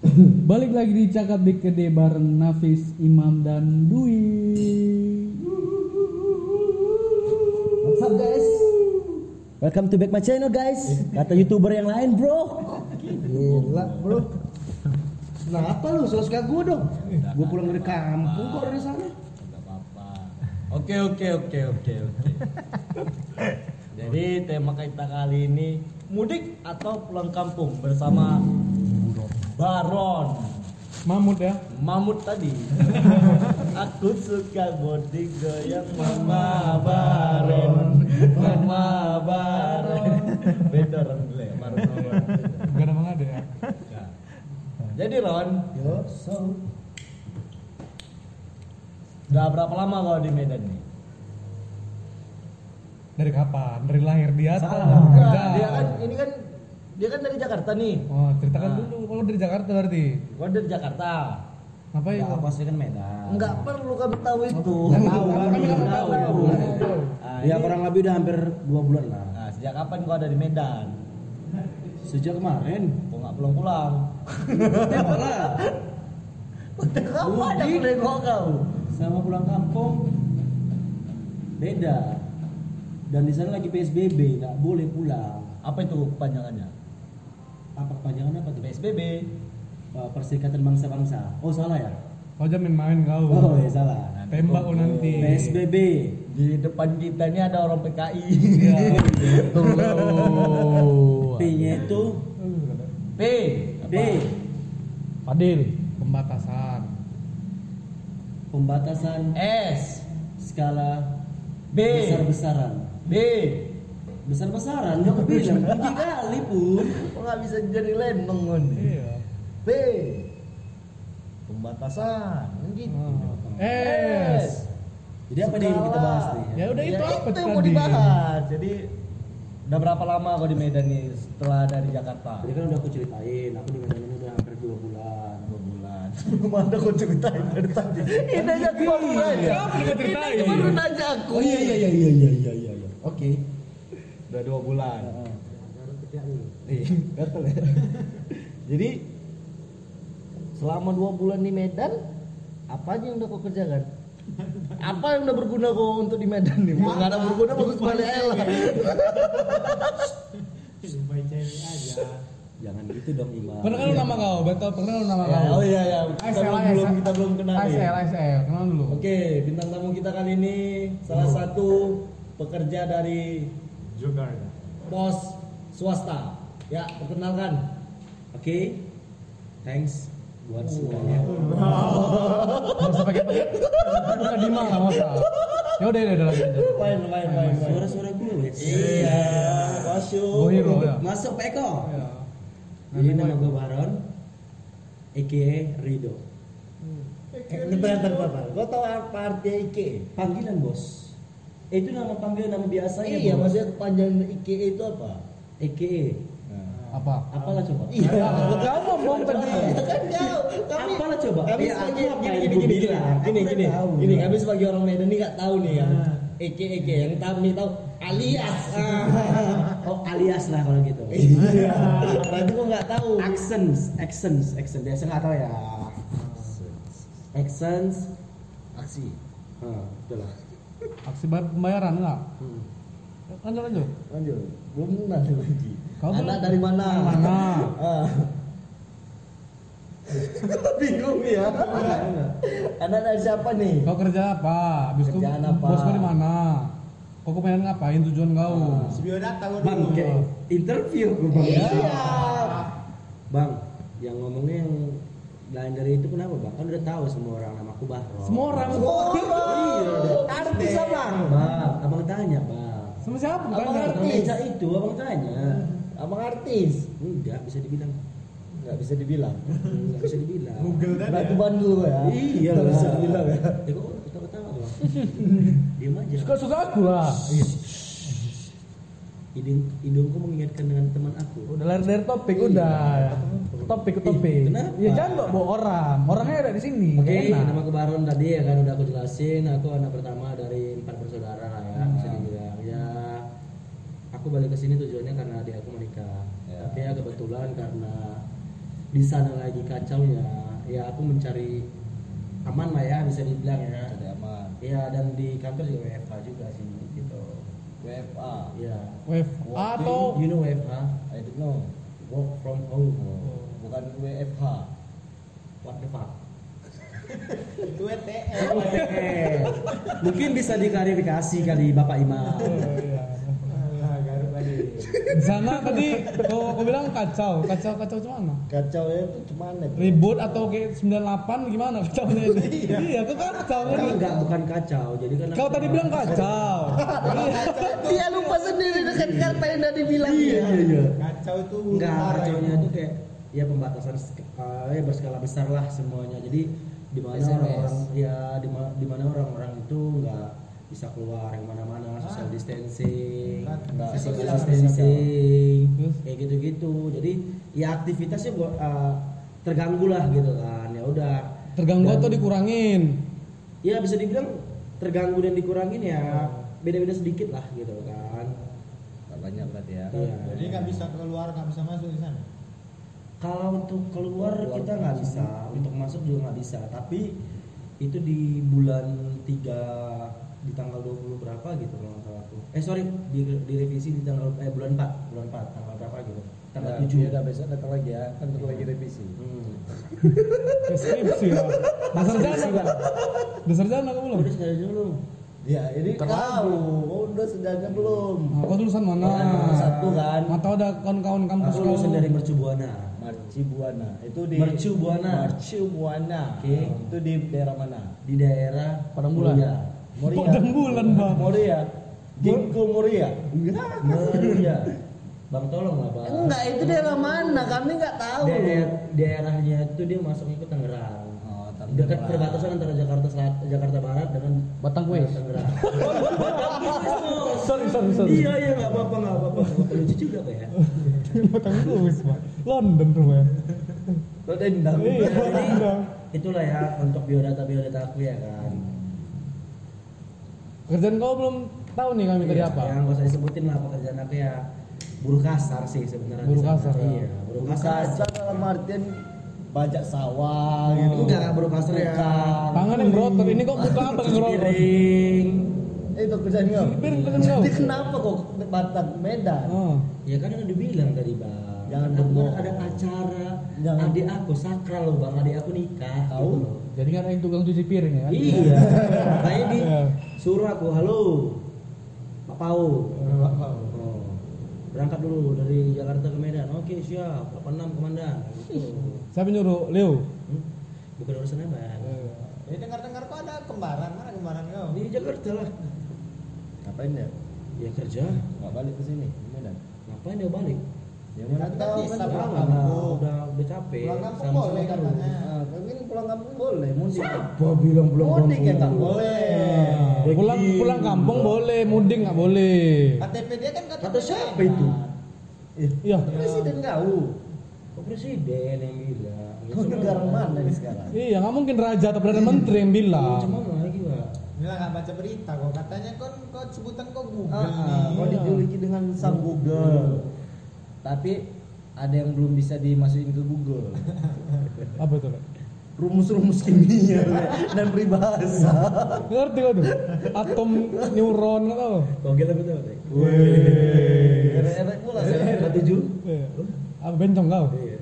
Balik lagi di Cakap DKD bareng Nafis, Imam dan Dwi. What's up guys? Welcome to back my channel guys. Kata youtuber yang lain bro. Gila bro. Kenapa lu? Suka-suka gue dong. Gue pulang dari kampung kok dari sana. Enggak apa-apa. Oke oke oke oke oke. Jadi tema kita kali ini mudik atau pulang kampung bersama Baron Mamut ya. Mamut tadi. Aku suka body goyang Mama Baron, Mama Baron. Beda orang ya, Baron Baron. Gak ada mengada ya. Ya. Jadi Ron, Yo, so. udah berapa lama kau di Medan nih? Dari kapan? Dari lahir dia atau Salah. dia kan ini kan dia kan dari Jakarta nih. Oh, ceritakan Ah. dulu. Kalau dari Jakarta berarti. Gua dari Jakarta. Ngapain? Ya, pasti kan Medan. Enggak perlu kami tahu itu. Nggak tahu, kami nggak tahu. Ah, Ya kurang lebih udah hampir dua bulan lah. Nah, sejak kapan kau ada di Medan? Sejak kemarin. Kok nggak pulang-pulang? Apa lah? Kamu ada nengok kau? Sama pulang kampung beda. Dan di sana lagi PSBB, nggak boleh pulang. Apa itu kepanjangannya? Apa kepanjangan apa tuh? PSBB. Uh, Perserikatan Bangsa-Bangsa. Oh salah ya? Kau jangan main-main kau. Oh ya salah. Tembak kau nanti. PSBB. Di depan kita ini ada orang PKI. Iya. Tuh. P-nya itu P. B. Padil. Pembatasan. Pembatasan S. skala B. besar-besaran. B. Besar-besaran, aku bilang tinggi kali pun. Kok nggak bisa jadi lenong kan? Iya. B. Pembatasan. Kan gitu. S. Jadi apa nih yang kita bahas nih? Ya udah itu apa itu yang mau dibahas. Jadi udah berapa lama kau di Medan nih setelah dari Jakarta? Tadi kan udah aku ceritain, aku di Medan ini udah hampir dua bulan. dua bulan. Belum ada kau ceritain dari tadi. Ini aja aku baru nanya. Nggak? Ini baru nanya aku. Oh iya iya iya iya iya iya iya. iya. Udah dua bulan. Heeh. Iya, gatel ya. Jadi selama dua bulan di Medan, apa aja yang udah kau kerjakan? Apa yang udah berguna kau untuk di Medan nih? Nggak ada berguna bagus balik aja lah. Jangan gitu dong Imam. Pernah kan lu nama kau? Betul, pernah lu nama Ya, kau? oh iya ya, kita belum, belum kita belum kenal nih. ASL, ASL, kenal dulu. Oke, bintang tamu kita kali ini salah satu pekerja dari pos swasta. Ya, perkenalkan. Oke. Thanks buat semuanya. Nggak usah pakai pakai. Bukan di mana nggak usah. Ya udah udah udah. Main, main, main. Suara-suara gue. Iya, masuk. Gue hero ya. Masuk Pak Eko. Iya. Jadi nama gue Baron. AKA Rido. Bentar, bentar, bentar. Kau tahu apa arti IKE? Panggilan bos. Eh, itu nama panggilan nama biasa ya. Iya, maksudnya kepanjangan IKE itu apa? AKA. Apa? Apalah coba? Iya, Kau ngomong tadi. kan kau. Kami Apalah coba? Kami Iya, sebagai aku apa gini gini gini gini gini gini kami sebagai orang Medan ini nggak tahu nih kan. Eke eke yang kami tahu alias. Oh alias lah kalau gitu. Iya. Berarti kok nggak tahu. Accents, accents, accent. Biasa nggak tahu ya. Accents. Aksi. Hah, betul lah. Aksi bayar pembayaran enggak? Hmm. Lanjut lanjut. Lanjut. Belum nanti lagi. Kau Anak dari mana? Mana? Ah. Bingung ya. Anak dari siapa nih? Kau kerja apa? Habis itu apa? bos kau di mana? Kau kau pengen ngapain tujuan kau? Bang, kayak interview gue bang. Iya. Bang, yang ngomongnya yang lain dari itu kenapa bang? Kan udah tahu semua orang nama aku Bahro. Semua orang. Iya, udah. Artis abang. Bang, abang tanya bang. Sama siapa Abang bukan? artis. Abang meja itu abang tanya. Abang artis. Enggak bisa dibilang. Nggak bisa dibilang. Enggak bisa dibilang. Batu bandul ya. Iya Nggak lah. bisa dibilang ya. Ya kok ketawa-ketawa bang? Diam aja. Suka suka aku lah. Hidung, hidungku mengingatkan dengan teman aku. Udah lari dari topik udah. Topik ke topik. kenapa? Ya jangan bawa bawa orang. Orangnya ada di sini. Oke, Enak. nama aku Baron tadi ya kan udah aku jelasin. Aku anak pertama dari empat bersaudara lah ya, bisa dibilang. Ya, aku balik ke sini tujuannya karena adik aku menikah. Ya. Tapi ya kebetulan karena di sana lagi kacau ya ya aku mencari aman lah ya bisa dibilang ya Jadi aman. ya dan di kantor juga WFH juga sih WFA. ya Wave atau you know WFH I don't know. work from home Bukan WFH. what the fuck Itu WTF. Eh, mungkin bisa diklarifikasi kali Bapak Imam garuk lagi. Di sana tadi kau, kau bilang kacau, kacau kacau gimana? Kacau ya itu cuman itu. Ribut atau kayak 98 gimana kacaunya ini? iya, kau kacau kan? enggak bukan kacau jadi kan Kau tadi bilang kacau. Iya. Dia lupa sendiri dengan kata yang tadi bilang. iya iya iya Kacau itu enggak kacaunya itu. itu kayak ya pembatasan eh, ya berskala besar lah semuanya jadi di mana orang-orang ya di mana orang-orang itu enggak bisa keluar yang mana-mana social distancing enggak bisa distancing. kayak gitu-gitu. Jadi ya aktivitasnya buat eh, terganggu lah gitu kan. Ya udah. Terganggu Dan- atau dikurangin? ya bisa dibilang terganggu dan dikurangin ya beda-beda sedikit lah gitu kan. Nggak banyak berarti ya. Iya. Jadi nggak bisa keluar, nggak bisa masuk di sana. kalau untuk keluar Keluar kita nggak bisa. Untuk masuk juga nggak bisa. Tapi itu di bulan 3 di tanggal 20 berapa gitu kalau nggak salah aku eh sorry di, direvisi di tanggal eh bulan 4 bulan 4 tanggal berapa gitu tanggal Nah, 7 ya udah besok datang lagi ya. Kan bentar lagi revisi. hmm. Deskripsi ya. Dasar jana. Dasar jana kau belum? udah saya dulu Ya, ini tahu. Oh, udah sejarahnya belum. Nah, kau lulusan mana? Oh, satu kan Atau ada kawan-kawan kampus aku kau? lulusan dari Mercu Buana Marci Buana. Itu di Mercu Buana. Marci Buana. Oke. Itu di daerah mana? di daerah Padang Bulan. Moria. Bulan bang. Moria. Ginkgo Moria. Moria bang tolong lah bang Enggak, itu daerah mana? Kami nggak tahu. daerah daerahnya itu dia masuknya ke Tangerang Oh, dekat perbatasan antara Jakarta Selatan, Jakarta Barat dengan Batang Kuis. Tangerang. Sorry, sorry, sorry. iya iya nggak apa-apa nggak apa-apa lucu juga kayak. Batang Kuis, Pak. London tuh, ya. Lo dendam. Iya, itulah ya untuk biodata biodata aku ya kan. Kerjaan kau belum tahu nih kami tadi Iya, apa? Ya nggak usah disebutin lah pekerjaan aku ya buruh kasar sih sebenarnya. Buruh kasar, ya. Iya buruh kasar. Kasar dalam artian bajak sawah gitu. Enggak nggak buruh kasar ya. Tangan yang berotot. Ini kok buka apa yang piring. Eh, itu kerjaan kau. Piring kerjaan kau. Jadi kenapa kok Batak Medan? Oh. Ya kan udah dibilang tadi bang. Jangan Aku berbohong. ada acara. Jangan. Adik aku sakral loh bang. Adik aku nikah. Tahu? gitu. Jadi ada yang tukang cuci piring ya? kan? Iya. Makanya di suruh aku halo Pak Pau. Oh. Berangkat dulu dari Jakarta ke Medan. Oke siap. 86 komandan. Gitu. Siapa nyuruh? Leo. Hmm? Bukan urusan apa? Jadi dengar-dengar kok ada kembaran, mana kembaran kau? Di Jakarta lah. Ngapain dia? Ya kerja. Nggak balik ke sini, ke Medan. Ngapain dia balik? Ya mana Kan tahu kan pulang kampung. udah, udah capek. Pulang kampung boleh katanya. Ah, tapi ini pulang kampung boleh, mudik. Siapa bilang pulang Mudik ya nggak kampung? boleh. Nah, pulang pulang kampung boleh, mudik nggak boleh. KTP dia kan KTP Kata siapa itu? Iya. Presiden kau. Kok presiden yang bilang? Ya, Kau negara mana nih sekarang? Iya, nggak mungkin raja atau perdana menteri yang bilang. Cuma lagi pak. Bilang nggak baca berita kok, katanya kok kok sebutan kok Google Ah, ah, kau dijuluki dengan sang Google. Tapi ada yang belum bisa dimasukin ke Google. Apa itu? Lek? Rumus-rumus kimia dan peribahasa. Ngerti kau tuh? Atom neuron nggak tahu? Kau gila betul betul. Erek-erek pula saya. Berapa tujuh? Iya. Apa bencong kau? Iya.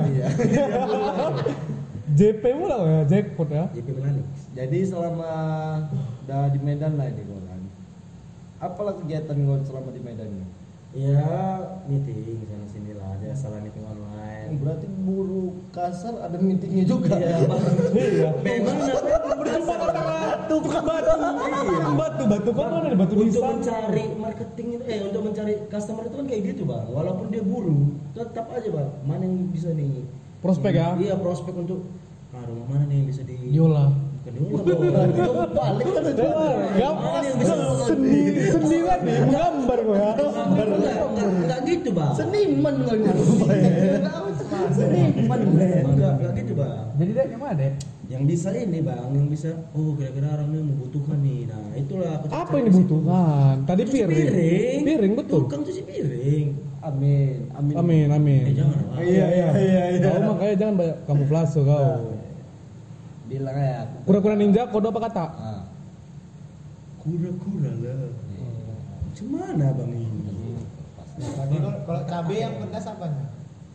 Iya. JP pula kau ya, jackpot ya. JP Melani. Jadi selama udah di Medan lah ini kau kan. Apalah kegiatan kau selama di Medan ini? Ya meeting sana sini lah. Ada salah meeting online. Berarti buruh kasar ada meetingnya juga. Iya, Bang. Iya. Memang Berjumpa kata batu, bukan batu. Iya. Batu, batu. Mana ada batu untuk nisan? mencari marketing itu eh untuk mencari customer itu kan kayak gitu bang walaupun dia buruh tetap aja bang mana yang bisa nih Prospek ya? iya prospek untuk ah rumah mana nih yang bisa di Diolah. Dong Balik kan yang bisa seni, seni kan nih, menggambar kau ya. enggak gitu bang Seniman rupanya. Seniman. enggak enggak gitu bang Jadi dek yang mana dek? yang bisa ini bang yang bisa oh kira-kira orang ini membutuhkan nih nah itulah Apa yang dibutuhkan? Tadi piring. piring betul. tukang cuci piring Amin. Amin. Amin, amin. Eh jangan. Iya iya iya iya. Kau makanya jangan banyak kamuflase kau. Bilang ya. Kura-kura ninja kode apa kata? Ah. Kura-kura lah. Cemana bang ini? Tadi kalau kalau cabe yang pedas apanya?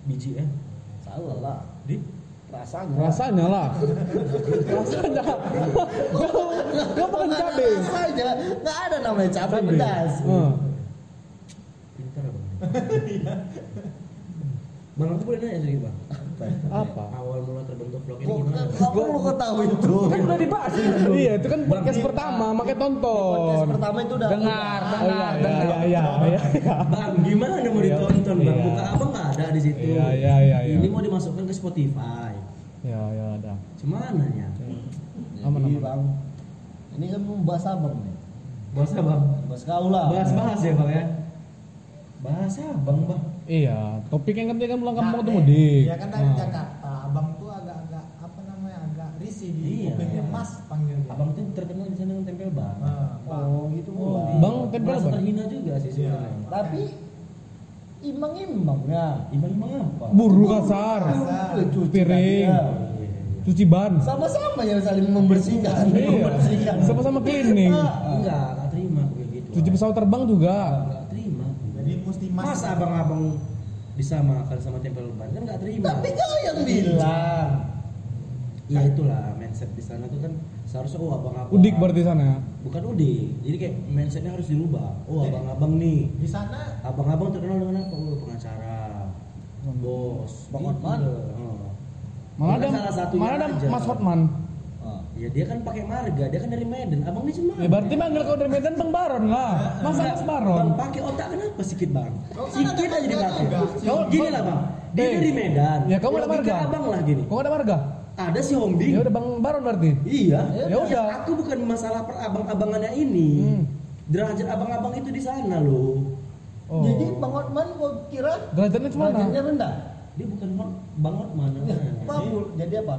Biji eh? Salah lah. Di? Rasanya. Rasanya lah. Rasanya. Kau bukan cabe. Rasanya. Nggak ada namanya cabai Cabe. pedas. Ah. Pintar bang. bang aku boleh nanya sedikit bang. Apa? Awal mula terbentuk vlog ini Kok gimana? kamu lu kok tahu itu? Kan udah dibahas Iya, itu kan podcast pertama, makanya tonton. Podcast pertama itu udah Dengar, Oh iya, iya, iya, iya, iya. Bang, gimana mau Iya. ditonton bang? Iya. Buka abang nggak ada di situ. Iya, iya, iya, iya. Ini mau dimasukkan ke Spotify. Ya, ya ada. Cemana ya? Aman, aman. Bang. Ini kan membahas abang nih. Bahasa bang. Bahas kau lah. Bahas-bahas ya bang ya. Bahasa bang bang. Iya, topik yang penting kan pulang kampung Nah, itu eh, mudik. Ya kan dari. Jakarta. Abang tuh agak-agak apa namanya agak risih di Iya. kupingnya Mas panggilnya. Abang tuh terkenal di sana dengan tempel bang. Ah, Bang. Oh gitu Oh, Bang. Bang, tempel Bang. terhina juga sih sebenarnya. Iya. Tapi imang-imangnya. Imang-imang apa? Buru kasar, Kasar. Cuci piring, ya. cuci ban. Sama-sama yang saling membersihkan. Iya, Membersihkan. sama-sama cleaning. Ah, Enggak, enggak terima aku kayak gitu. Cuci pesawat terbang juga. Enggak terima. Jadi mesti Mas. Masa abang-abang disamakan sama tempel ban kan enggak terima. Tapi kau yang bilang. Ya itulah mindset di sana tuh kan seharusnya oh abang-abang. Udik berarti sana. Bukan udik. Jadi kayak mindsetnya harus dirubah. Oh Jadi- abang-abang nih. Di sana Abang-abang terkenal dengan apa? Oh pengacara, bos, Bang gitu. Hotman. Oh. Bukan ada, salah satunya mana ada. Mas Hotman? Ah. Ya dia kan pakai marga, dia kan dari Medan. Abang ini cuma. Ya berarti manggil kau dari Medan Bang Baron lah. Masa Mas Baron? Bang pakai otak kenapa sedikit bang? Oh, Sedikit ada aja dipakai. gini lah bang. Dia Eh. dari Medan. Ya kamu ada marga. abang lah gini. Kau ada marga? Ada si Hombing. Ya udah Bang Baron berarti. Iya. Ya udah. Aku bukan masalah per abang-abangannya ini. Hmm. Derajat abang-abang itu di sana loh. Oh. Jadi Bang Hotman kau kira derajatnya cemana? derajatnya rendah? Dia bukan hot, banget mana? Mampu. Jadi apa?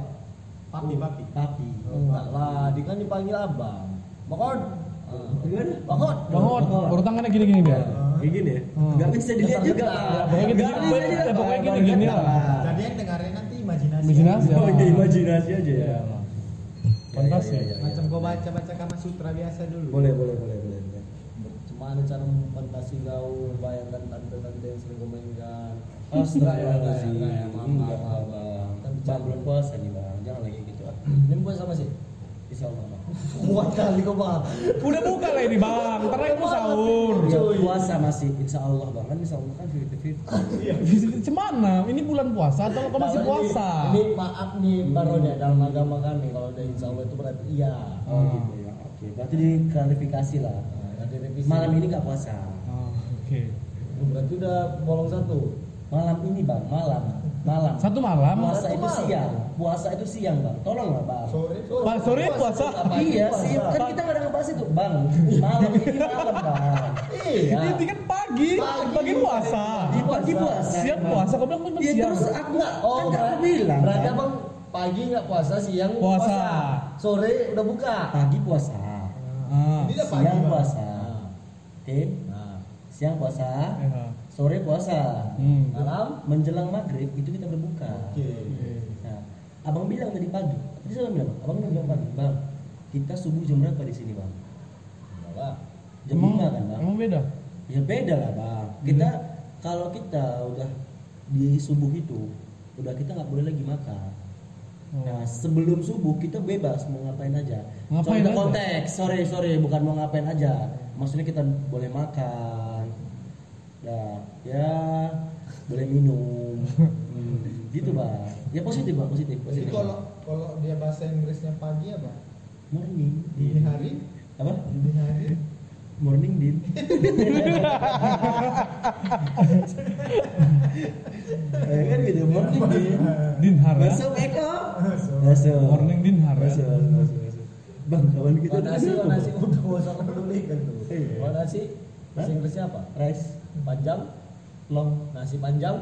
papi papi. Papi. Enggak lah, dia kan dipanggil abang. Bang Hot. Ah. Gimana? Bang Hot. Bang Hot, baru tangannya gini-gini dia. Kayak gini ya? Hmm. Gak bisa dilihat juga. Ya, pokoknya gini- Nggak bisa dilihat, ya, pokoknya Bang. gini-gini Bang. lah. Jadi yang nanti imajinasi. Imajinasi, Oh ya. iya, imajinasi aja ya. Iya. Fantasi. Ya, ya, ya, ya. Macam gua baca-baca Kama Sutra biasa dulu. Boleh, boleh, boleh, boleh. boleh. Gimana cara memfantasi kau bayangkan tante-tante yang sering kau mainkan? Astagfirullahaladzim. Enggak ya, maaf, Enggak, maaf. Kan belum puasa nih, Bang. Jangan lagi gitu. ah. Ini puasa sama sih? Insya Allah, Bang. Kuat kali kau bang. Udah buka lah ini Bang, ntar mau sahur. Ya, Cuy. puasa masih Insya Allah, Bang. Kan Insya Allah kan 50-50. Cemana? Ini bulan puasa atau kau masih Kalau ini- puasa? Ini, maaf nih baron ya dalam agama kami kalau ada insya Allah itu berarti iya. Oh gitu ya. Oke, berarti diklarifikasi lah. Nah, revisi. Malam ini nggak puasa. Oh, Oke. berarti udah bolong satu. Malam ini, Bang. Malam. Malam. Satu malam. Puasa Satu itu malam. siang. Puasa itu siang, Bang. Tolonglah, Bang. Sore Pak sore puasa. Iya sih, kan kita nggak ada ngebahas itu, Bang. Malam ini malam, Bang. Iya. Ini kan pagi, pagi puasa. Di pagi puasa. Siang puasa, kau bilang kan Ya siang. terus aku nggak, Oh, kan aku bilang. berarti kan. abang pagi nggak puasa, siang Puasa. Sore udah buka. Pagi puasa, Ah. Ini udah pagi. siang Bang. puasa. Oke, nah, siang puasa. Sore puasa. Hmm. malam. Menjelang maghrib itu kita berbuka. Oke. Nah, abang bilang tadi pagi. Tadi saya bilang, abang bilang pagi, bang. Kita subuh jam berapa di sini, bang? Jam lima kan, bang? emang beda? Ya beda lah, bang. Kita kalau kita udah di subuh itu, udah kita nggak boleh lagi makan. Oh. Nah, sebelum subuh kita bebas mau ngapain aja. Ngapain Contoh aja? konteks, sorry sorry, bukan mau ngapain aja. Maksudnya kita boleh makan, ya, ya boleh minum, hmm, gitu bang. Ya positif bang, positif. Jadi positif. kalau kalau dia bahasa Inggrisnya pagi apa? morning, Dini hari, apa? dini hari. Morning din. Eh, kan gitu, morning din. Dinhar ya? Masuk Eko. Masuk. Morning? Masuk, masuk, masuk. Bang, kawan kita nasi, nasi udah usah peduli kan tuh. Iya. Nasi, bahasa? Inggrisnya apa? Rice Panjang, long, nasi panjang,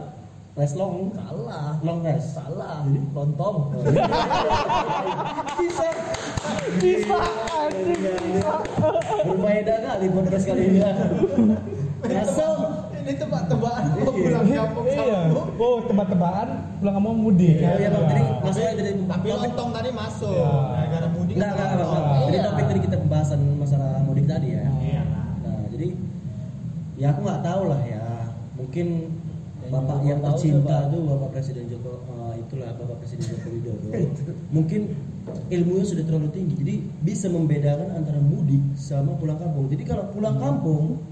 rice long, salah. long rice. Salah, Jadi? lontong. Bisa. Bisa. Berfaedah kali podcast kali ini. ya. Masuk. Ini tebak-tebakan mau pulang kampung Iya. Oh, tebak-tebakan pulang kamu mudik. Iya, iya bang. Jadi Iya. maksudnya dari Tapi lontong tadi masuk. Ya. Gara-gara mudik. Enggak, enggak, enggak, lontong. enggak. Jadi Iya. topik tadi kita pembahasan masalah mudik tadi ya. Iya. Nah, jadi ya aku nggak tahu lah ya. Mungkin Yang Bapak yang tercinta tuh Bapak Presiden Joko eh, itulah Bapak Presiden Joko Widodo. Mungkin ilmunya sudah terlalu tinggi. Jadi bisa membedakan antara mudik sama pulang kampung. Jadi kalau pulang kampung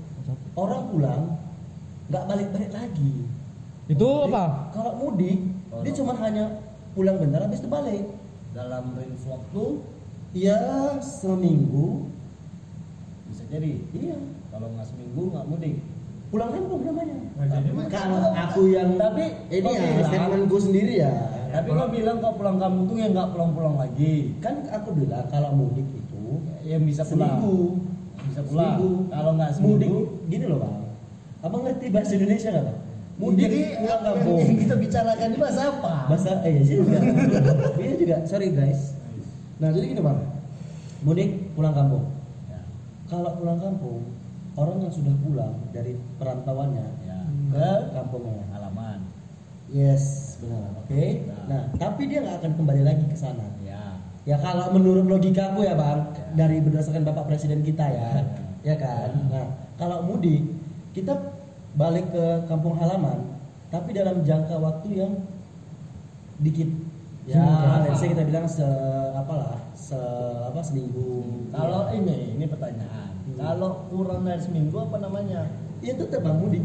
orang pulang nggak balik-balik lagi. Itu Jadi, apa? Kalau mudik dia Orang. cuma hanya pulang bentar habis itu balik. dalam range waktu Ya seminggu. bisa jadi Iya. kalau nggak seminggu nggak mudik Pulang kampung namanya. Nah, Kalau aku yang Tapi, ini kok ya bilang? statementku sendiri ya. tapi kau bilang kau pulang kampung tuh ya nggak pulang-pulang lagi Kan aku bilang kalau mudik itu yang bisa pulang seminggu. bisa pulang Seminggu. kalau nggak mudik gini loh bang. Abang ngerti bahasa Indonesia nggak bang? Mudik jadi pulang yang- kampung. yang kita bicarakan ini bahasa apa Bahasa eh iya juga. Iya juga. Sorry guys. Nah jadi gini bang. Mudik pulang kampung. ya, Kalau pulang kampung orang yang sudah pulang dari perantauannya ya. ke kampungnya. halaman Yes, benar. Oke. Nah. Nah, tapi dia nggak akan kembali lagi ke sana. ya Ya kalau menurut logikaku ya bang, dari berdasarkan bapak presiden kita ya, Ya. ya kan. Nah, kalau mudik kita balik ke kampung halaman, tapi dalam jangka waktu yang dikit. Ya, let's say kita bilang se apalah, se apa seminggu. kalau ini ini pertanyaan. Kalau kurang dari seminggu apa namanya Iya tetap bang mudik.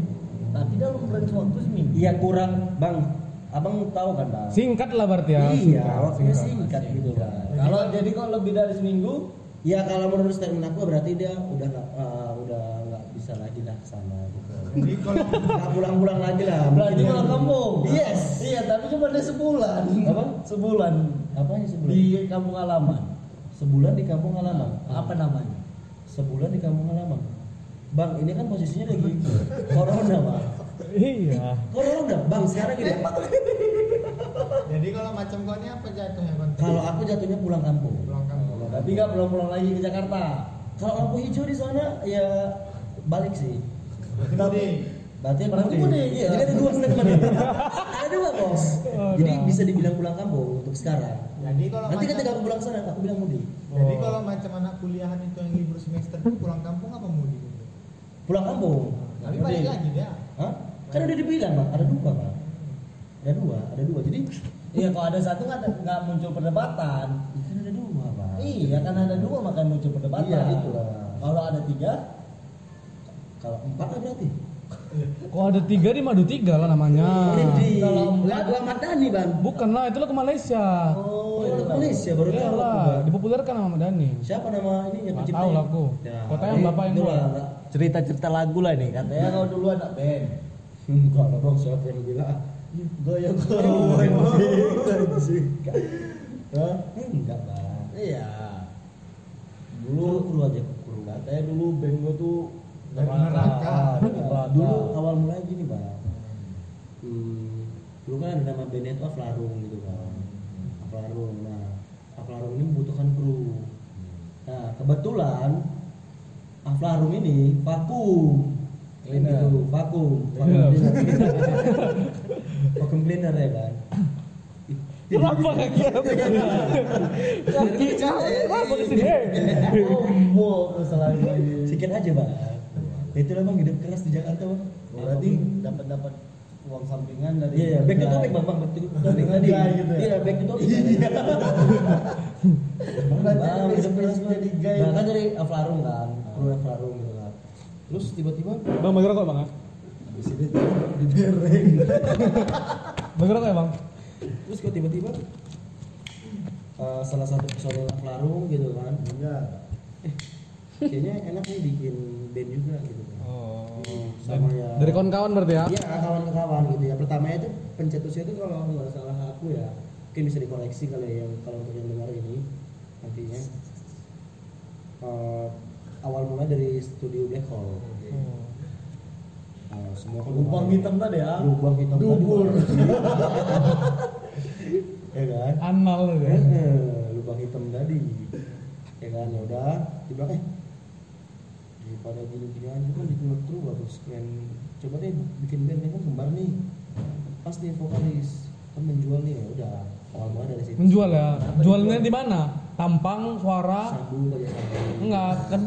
tapi dalam range waktu seminggu Iya kurang bang. Abang tahu kan bang? Singkat lah berarti ya. Iya, Singkat, waktunya singkat. singkat gitu bang. kalau jadi kalau lebih dari seminggu Ya kalau menurut statement aku berarti dia udah nggak uh, udah nggak bisa lagi lah ke sana gitu. Jadi kalau Nggak pulang-pulang lagi lah. berarti pulang kampung Yes. iya tapi cuma dia sebulan Apa? sebulan Apanya sebulan? di kampung halaman Sebulan di kampung halaman. apa namanya Sebulan di kampung halaman. Bang, ini kan posisinya lagi corona, Bang. Iya. Corona, Bang. Sekarang gini. jadi kalau macam kau ini apa jatuhnya? Kalau aku jatuhnya pulang kampung. pulang kampung. tapi nggak pulang-pulang lagi ke Jakarta Kalau lampu hijau di sana ya balik sih. Mudik. Berarti Berarti mudik. mudik, Iya, ya. jadi ada dua statement. ada dua, Bos. Oh, Jadi nah. bisa dibilang pulang kampung untuk sekarang. Jadi kalau Nanti macam ketika aku pulang sana, aku bilang mudik. Jadi Oh. kalau macam anak kuliahan itu yang libur semester itu pulang kampung apa mudik? Pulang kampung. Tapi balik lagi dia. Hah? Kan udah dibilang, Bang, ada dua, Bang. Ada dua, ada dua. Jadi iya kalau ada satu nggak nggak muncul perdebatan kan ada dua, Bang. iya kan ada dua makanya muncul perdebatan Iya, itulah. kalau ada tiga Kalau empat lah berarti. Kok ada tiga di madu tiga lah namanya. Kalau lagu Ahmad Dhani, Bang. Bukan lah, itu lo ke Malaysia. Oh, itu ke Malaysia baru tahu. Iya aku, lah, dipopulerkan sama Ahmad Dhani. Siapa nama ini yang pencipta? tahu lah aku. Kota yang bapak yang lah. cerita-cerita lagu lah nih katanya kau dulu anak band Enggak lah, Bang. Siapa yang bilang? goyang Oh, goyang Hah? Enggak, Bang. iya Dulu dulu kru aja kru. katanya dulu band gua tuh Dari neraka. Ah, neraka. Dulu awal mulai gini, Bang. Hmm, dulu kan ada nama bandnya itu Aflarung gitu kan. Aflarung. Nah, Aflarung ini membutuhkan kru. Nah, kebetulan Aflarung ini vakum. Cleaner. gitu, vakum. Vakum Iya. cleaner. vakum cleaner ya kan. Kenapa kaki apa? Kaki apa di sini? oh kesalahan lagi Sikit aja, Bang. Itulah Bang hidup keras di Jakarta, Bang. berarti dapat dapat uang sampingan dari Iya, iya, back to topic bang, bang, back to topic tadi. Gay gitu ya? Iya, back to topic. Bang, dari hidup keras jadi gay. Nah, kan dari Aflarung kan, kru Aflarung gitu kan. Terus tiba-tiba Bang, bagi rokok bang ya? di sini dibereng. Bagi rokok ya bang? Terus kok tiba-tiba eh, salah satu personil Aflarung gitu kan. enggak Kayaknya enak nih bikin band juga gitu kan. Oh. Sama ya. Dari kawan-kawan berarti ya? Iya kawan ke kawan gitu ya. Pertamanya itu pencetusnya itu kalau nggak salah aku ya, mungkin bisa dikoleksi kali ya yang kalau untuk yang dengar ini nantinya. Eh, awal mulai dari studio Black Hole. Oh. Nah, semua lubang hitam tadi ya lubang hitam tadi, Dubur. ya kan? Anal ya? Lubang hitam tadi. Ya kan, ya udah di belakang. Eh, daripada gini-gini aja kan ditolak terus lah terus sekian coba deh bikin band kan kembar nih pas nih vokalis kan menjual nih ya udah awal mulai dari situ Menjual ya. Jualnya di mana? Tampang, suara? sambu banyak sambu Enggak, kan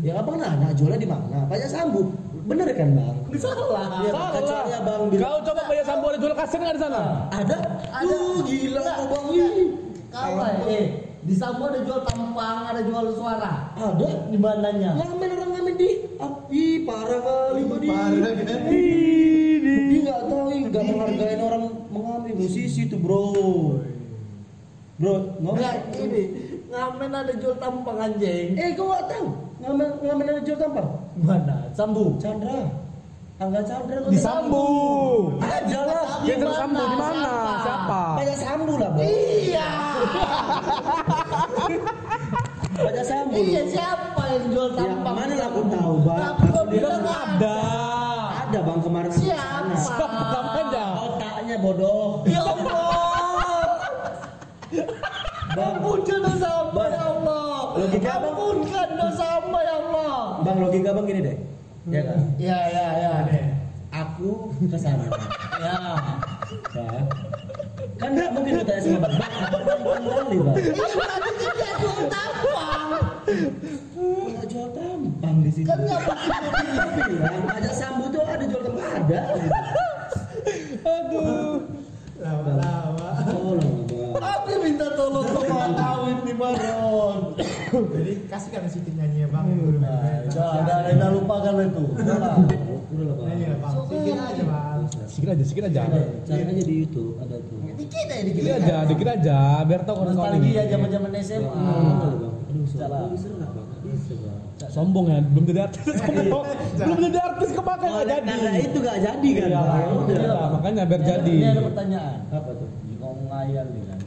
ya abang nanya jualnya di mana banyak sambu bener kan bang Salah. Iya, salah. kecuali abang bilang Kau coba bayar sambo ada jual kaset nggak di sana? ada Ada. uh, gila kau bang Ih, Kalau eh di Sambo ada jual tampang, ada jual suara. ada Di mananya? ngamen orang ah, ih parah kali Bang, di Parah kan? Ih, dia nggak tahu nggak menghargai orang mengamen musisi tuh bro bro ngomong ini ngamen ada jual tampang anjing. eh kau nggak tahu ngamen ngamen ada jual tampar Mana? Sambu. Chandra Angga Chandra Di? Sambu. ada lah Dia terus sambo di mana? Siapa? banyak sambu lah bro Iya. banyak sambu Iya siapa yang jual ya tampang? mana lah aku tahu bang Tapi Aku bilang Ada. ada bang kemarin Siapa? ke sana. Siapa namanya? otaknya bodoh Ya Allah. bang Ampunkan dosa hamba ya Allah. Logika apa? Ampunkan dosa hamba ya Allah. bang logika bang gini deh ya kan Ya ya ya. aku ke sana Ya. ya kan nggak mungkin lu tanya sama bang bang apa bang kali bang Iya kan dia jual tampang. nggak jual tampang di sini Kan nggak mungkin bilang ajak sambu tuh ada jual tampang ada Aduh. Lama-lama. tolong bang Aku minta tolong sama kawin di Baron. Jadi kasihkan situ nyanyi ya bang. Udah, udah, udah lupakan itu. Udah lah. udah lah Nyanyi ya bang bang. Sikit aja bang. Sikit aja, sikit aja. cari aja di YouTube ada tuh Dikit aja, dikit Dikit aja, dikit aja, biar tahu orang kawan ini. Nostalgia zaman-zaman SMA. Ah, bang aduh Salah. soalnya bisa nggak bang bisa bang Sombong ya, belum jadi artis. Sombong. belum jadi artis kemakan nggak jadi. karena itu nggak jadi kan Iya, Ya iya, makanya biar Ini ada- jadi. Ini ada pertanyaan. apa tuh Jika mau ngayal nih kan.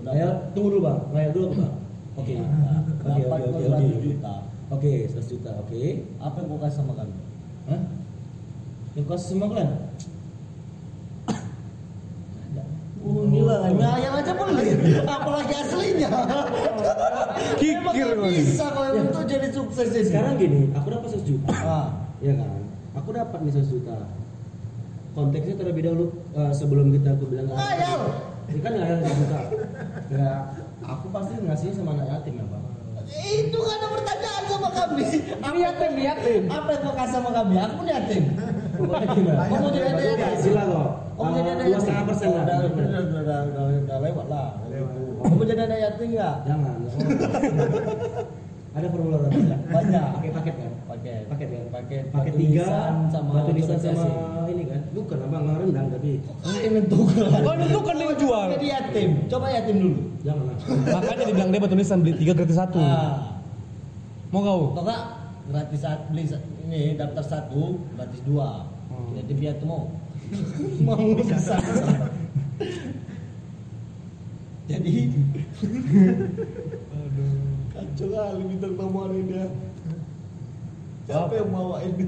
Ngayal, tunggu dulu bang, ngayal dulu bang. Oke, Nah, oke, dapat oke, oke, 100 oke. juta. Oke, 100 juta, oke. Apa yang kau kasih sama kami? Hah? Yang kau semua kan? Oh, gila, ngayal aja boleh. Apalagi aslinya. Kikir ini. bisa kalau yang itu jadi sukses ini. Sekarang gini, aku dapat 100 juta, Ah, ya kan? Aku dapat nih 100 juta. Konteksnya terlebih dahulu eh, sebelum kita aku bilang Ngayal. Ini kan ngayal 100 juta. Ya, aku pasti ngasihnya sama anak yatim ya bang. itu kan ada pertanyaan sama kami. Apa Niatin, niatin. Apa yang kau kasih sama kami? Aku niatin. Pokoknya gimana? Kamu jadi ada yatim. Sila kok. Oh, jadi ada Dua setengah persen lah. Udah, udah, lewat lah. Kamu jadi anak yatim nggak? Jangan. Ada formulir apa enggak? Banyak. Pakai paket kan? Paket. Paket kan? Paket. paket tiga sama batu nisan sama ini kan bukan abang nggak rendang tapi yang menentukan. Kau nentukan yang jual. Jadi yatim. Coba yatim dulu. jangan Makanya dibilang dia batu nisan beli tiga gratis satu. Ah. Mau kau? Kau gratis saat beli ini daftar satu gratis dua. Hmm. Jadi biar tuh mau. mau bisa. Jadi kacau kali tamu hari ini dia. Siapa yang bawa ini?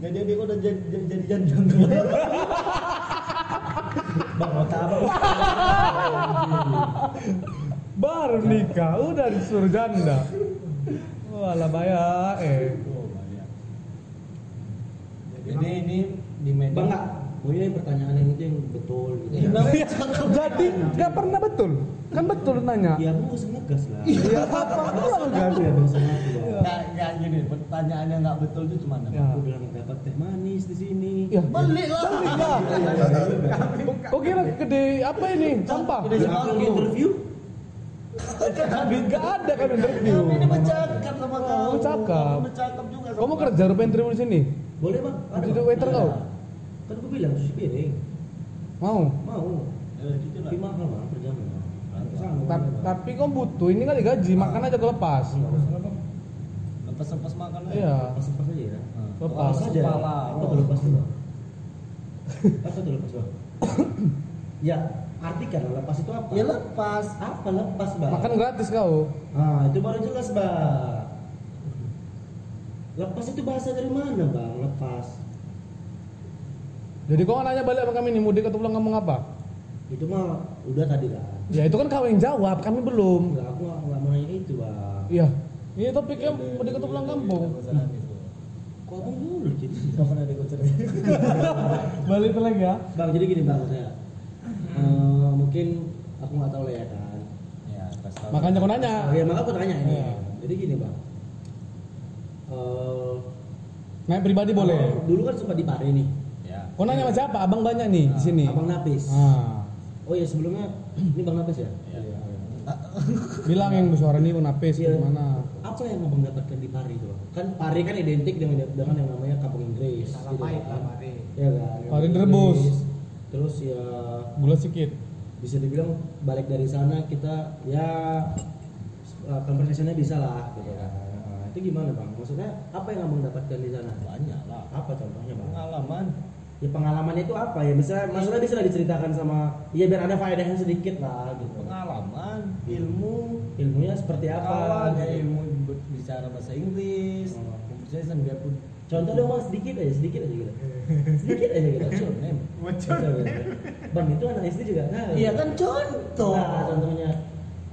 Nggak jadi kok udah jadi jadi, bang mau apa Baru nikah, udah disuruh janda. Walah bayar eh. Jadi ini di media. bang nggak mau ini pertanyaan yang itu yang betul gitu Namanya cakep. Jadi nggak pernah betul. Kan betul nanya. ya abang nggak usah ngegas lah Iya apa aku ya bang sama aku bang Nggak, gini, pertanyaannya nggak betul itu cuma Ya. aku bilang dapat teh manis di sini Ya. Beli lah. Kau kira gede apa ini? Sampah. Aku lagi interview Gak ada kan interview. Kami ini bercakap sama kau. Oh, bercakap. Bercakap juga sama Kau mau kerja rupanya interview di sini? boleh bang ada Jadi waiter kau? kan aku bilang cuci piring Mau. mau Eh, gitu lah. tapi mahal bang per jam. Tapi kau butuh ini kan digaji, makan aja kau lepas. Bang. Lepas-lepas makan aja. Iya. Pas-pas aja ya Lepas Lepas aja. Kepala. Apa tuh lepas dulu? Apa tuh lepas bang? ya, artikan lepas itu apa? Ya lepas. Apa lepas bang? Makan gratis kau. Ah, itu baru jelas bang. Lepas itu bahasa dari mana bang? Lepas. Jadi kau nanya balik sama kami nih mudik atau pulang ngomong apa? Itu mah udah tadi kan. Ya itu kan kau yang jawab, kami belum. Enggak, aku nggak mau nanya itu bang. Iya. Iya topiknya mudik atau pulang kampung. Kok abang dulu gitu? Kapan ada konser? Balik lagi ya. Bang, jadi gini bang, saya eh, mungkin aku nggak tahu lah ya kan. Ya, tahu. Makanya aku nanya. Oh, ya maka aku tanya ini. Iya. Jadi gini bang. Eh, Naik pribadi boleh. abang Dulu kan suka di Pare nih. Ya. Kau nanya sama siapa? Abang banyak nih di sini. Abang Napis. Ah. Oh iya sebelumnya ini Bang Napis ya? Iya. Bilang yang bersuara nih Unapis Iya. gimana? Apa yang abang dapatkan di Pari itu? Bang? Kan Pari kan identik dengan dengan yang namanya Kampung Inggris. Salah gitu pahit kan. lah Pare. Iya kan. Pari Kampung direbus. Terus ya Gula sedikit. bisa dibilang balik dari sana kita ya uh, conversationnya bisa lah gitu kan. Nah, itu gimana bang? Maksudnya apa yang abang dapatkan di sana? Banyak lah. Apa contohnya bang? Pengalaman. Ya pengalamannya itu apa ya? Bisa maksudnya bisa lah diceritakan sama ya biar ada faedahnya sedikit lah gitu. Pengalaman, ilmu, Ilmunya seperti apa? kawan, ya, gitu. ilmu bicara bahasa Inggris, Oh. conversation biarpun Contoh dong bang sedikit aja, sedikit aja gitu. Sedikit aja gitu. Bocor, Mem. Bocor. Bang itu anak istri juga nah. Iya kan contoh. Nah, contohnya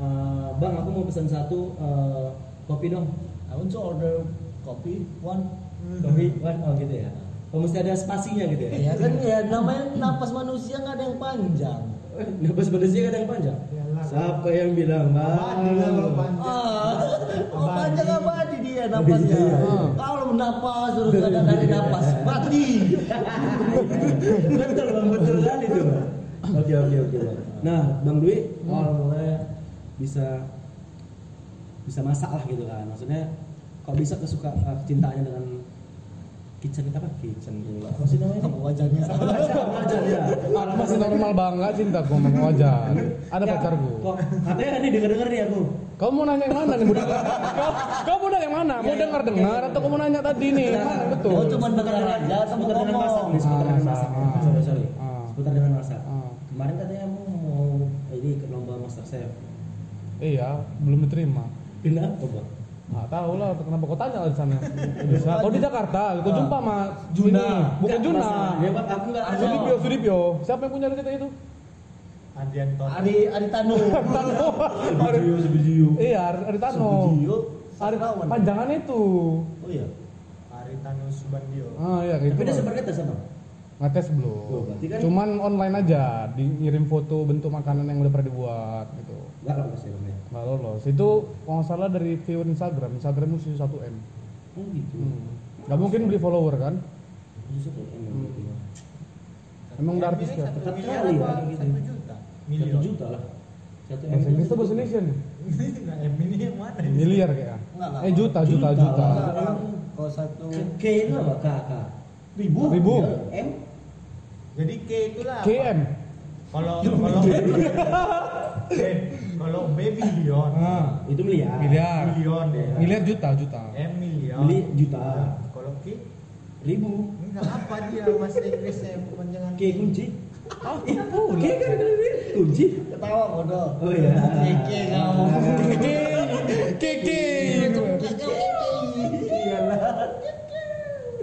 eh, bang aku mau pesan satu eh, kopi dong. I want to order coffee one. Kopi, one, oh gitu ya. Oh mesti ada spasinya gitu ya. Ya kan ya namanya napas manusia nggak ada yang panjang. Nafas manusia kadang panjang. Siapa yang bilang Abadi lah kalau panjang. Ah, oh panjang abadi dia napasnya. Iya, iya. Kalau napas terus ada dari napas mati. betul bang, betul kan itu. Oke oke oke. Nah bang Dwi, awal mulai bisa bisa masak lah gitu kan. Maksudnya kok bisa kesuka eh, kecintaannya dengan kitchen itu apa? Kitchen dulu. Apa sih namanya? Wajahnya. Wajar ya. Aku masih normal banget cintaku sama wajar. Ada Ya, pacarku. Kok katanya nih denger-denger nih aku. Kau mau nanya yang mana nih? Mau dengar? Kau, kau mau nanya yang mana? Mau dengar dengar atau kau mau nanya tadi nih? Yang mana betul? Oh, cuma dengar aja atau seputar dengan masak nih, seputar dengan masak. Ah, Sorry sorry. ah. Seputar dengan masak. Ah. Kemarin katanya mau mau ini ikut lomba master chef. Iya, belum diterima. Pindah apa bang? Nggak tahu lah, kenapa kau tanya di sana? Bisa. Kau di Jakarta, kau jumpa sama Juna. ini. bukan Juna. Ya aku nggak. Sudipyo, Sudipyo. Siapa yang punya cerita itu? Adianto. Ari Ari Tanu. Sebijiu, sebijiu. Iya, Aritano. Video. Ari panjangan itu. Oh iya. Aritano Subandio. Ah iya gitu. Tapi dia sempat ngetes apa? Ngetes Oh, belum. berarti kan- Cuman online aja, dikirim foto bentuk makanan yang udah pernah dibuat gitu. Enggak lah mas ya bang. ya? Nggak lolos. Itu kalau nggak salah dari viewer Instagram. Instagram musuh 1 m. Oh gitu. Hmm. Gak mungkin beli follower kan? Tuh emang Hmm. Emang udah artis kan? Satu ya, gitu. Satu juta. Satu Miliar. juta lah. Satu Bahasa Inggris tuh bahasa Indonesia nih. M ini yang mana? ini? Miliar kayak. Eh juta, juta, Juta. juta. Kalau satu K itu apa? K K. Ribu. Ribu. M. Jadi K itulah. KM. Kalau kalau K, kalau B bilion. Ah, Itu miliar. miliar. Milion ya. Miliar juta, juta. M milion. Mili juta. Kalau K Ribu. enggak apa dia bahasa Inggrisnya kepanjangan K kunci. Oh, iya. K kan kunci. ketawa bodoh. Oh iya. Keke kamu. Keke. Iyalah.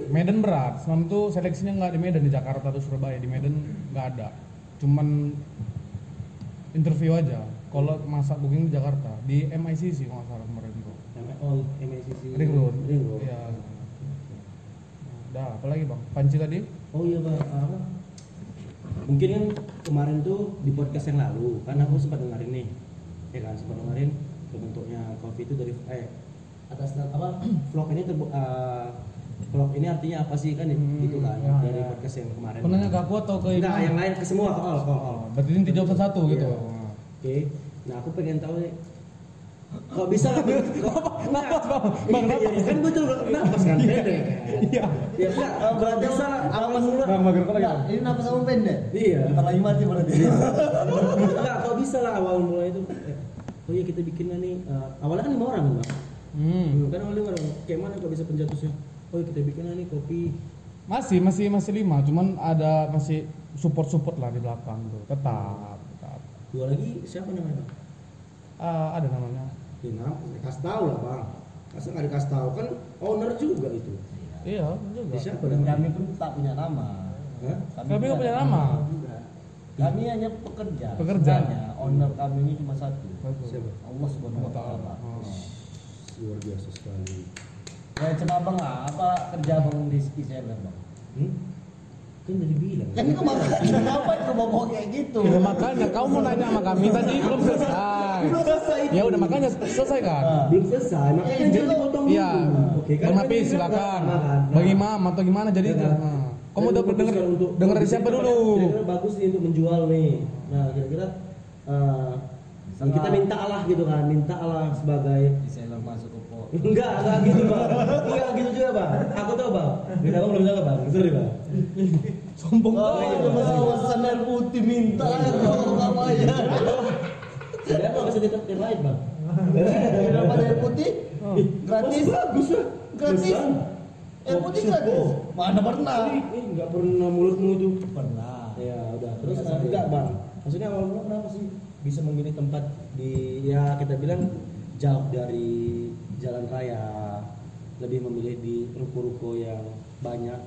Medan berat. Semalam tuh seleksinya nggak di Medan di Jakarta atau Surabaya. Di Medan nggak ada. Cuman interview aja. Kalau masak booking di Jakarta di MICC kalau nggak salah kemarin tuh. Oh, MSCC. Ring Road. Ring Road. Iya. Dah, apa lagi bang? Panci tadi? Oh iya bang, apa? Mungkin kan kemarin tuh di podcast yang lalu kan aku sempat dengerin nih, ya kan sempat dengerin bentuknya kopi itu dari eh atas apa vlog ini terbu- eh, vlog ini artinya apa sih kan Hmm, gitu kan ya, dari ya. podcast yang kemarin. Kau nanya ke aku atau ke Imam? yang lain ke semua all, ke all. Oh, berarti ini jawab satu gitu. Iya. Oke, nah aku pengen tahu nih. Kok bisa? Kok Napas bang, bang Iya, napas. kan gue coba napas kan pendek kan Iya. ya enggak kalau bisa? lah awal mula Bang, bang, kau lagi. Ini napas kamu pendek. iya. Bentar lagi mati berarti. enggak kok bisa lah awal mula itu? Eh, oh iya kita bikin nih. Eh, awalnya kan lima orang kan bang? Hmm. kan awalnya lima orang. Kayak mana kok bisa pencetusnya oh iya, kita bikin nih kopi. Masih, masih, masih lima. Cuman ada masih support-support lah di belakang tuh. Tetap. Dua lagi siapa namanya bang Ah, ada namanya. ya nama kasih tahu lah bang masa nggak dikasih tahu kan owner juga itu Iya, juga. Di siapa namanya kami pun tak punya nama. Hah? Kami nggak punya nama. juga. Kami hanya pekerja. Pekerja. Sebenarnya owner kami ini cuma satu. Siapa Allah Subhanahu wa taala. Oh. luar biasa sekali Ya coba bang apa kerja bang di desainer bang? hmm? Kan udah dibilang Kan kemarin kenapa kau bawa kayak gitu? Ya makanya kau mau nanya sama kami tadi belum selesai. belum selesai. Ya udah makanya selesai kan. belum selesai makanya Iya, jangan dipotong Iya. dulu oke kan Bang kan bilang silakan. kan? Nah, Bagi Imam atau gimana jadi Nah, nah. Kamu dan udah denger kan untuk- denger dari siapa kita- dulu? Kira-kira bagus nih untuk menjual nih. Nah, kira-kira eh, yang kita minta Allah gitu kan, minta Allah sebagai masuk. Enggak, enggak gitu bang, enggak gitu juga bang. Aku tahu bang, kita bang belum tahu bang, sorry bang. Sombong Oh, banget. itu masalah wawasan air putih minta ya kalau nggak bayar. Sebenarnya nggak bisa ditraktir lain bang. Kenapa air putih? Gratis. Oh, bagus lah, Gratis. Air putih Oh, gratis. oh. Mana pernah? Ini nggak pernah mulutmu itu. Pernah. Ya udah, terus eh, enggak bang. Maksudnya awal mula kenapa sih bisa memilih tempat di ya kita bilang jauh dari jalan raya, lebih memilih di ruko-ruko yang banyak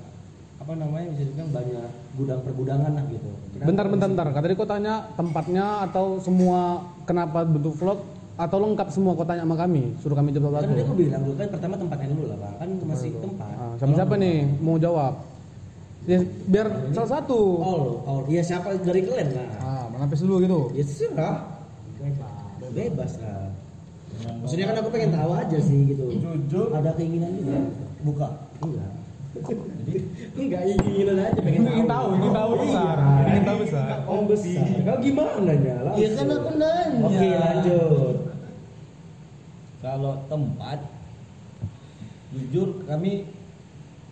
apa namanya bisa dibilang banyak gudang pergudangan lah gitu. Kenapa Bentar bentar bentar. Tadi kau tanya tempatnya atau semua kenapa bentuk vlog atau lengkap semua kau tanya sama kami suruh kami jawab Kan satu. tadi aku bilang dulu kan pertama tempatnya dulu lah bang, kan masih tempat. Ah, siapa siapa nih mau jawab? Ya, biar salah satu. Oh, oh, iya siapa dari kalian lah? Ah, Hafiz dulu gitu. Ya terserah. Bebas lah. Maksudnya kan aku pengen tahu aja sih gitu. Jujur. Ada keinginan juga. Buka. Enggak. Enggak keinginan aja pengen tahu. Ingin tahu, ingin tahu besar. Iya. Ingin tahu besar. Om besar. Kau gimana ya? Iya kan aku nanya. Oke lanjut. Kalau tempat, jujur kami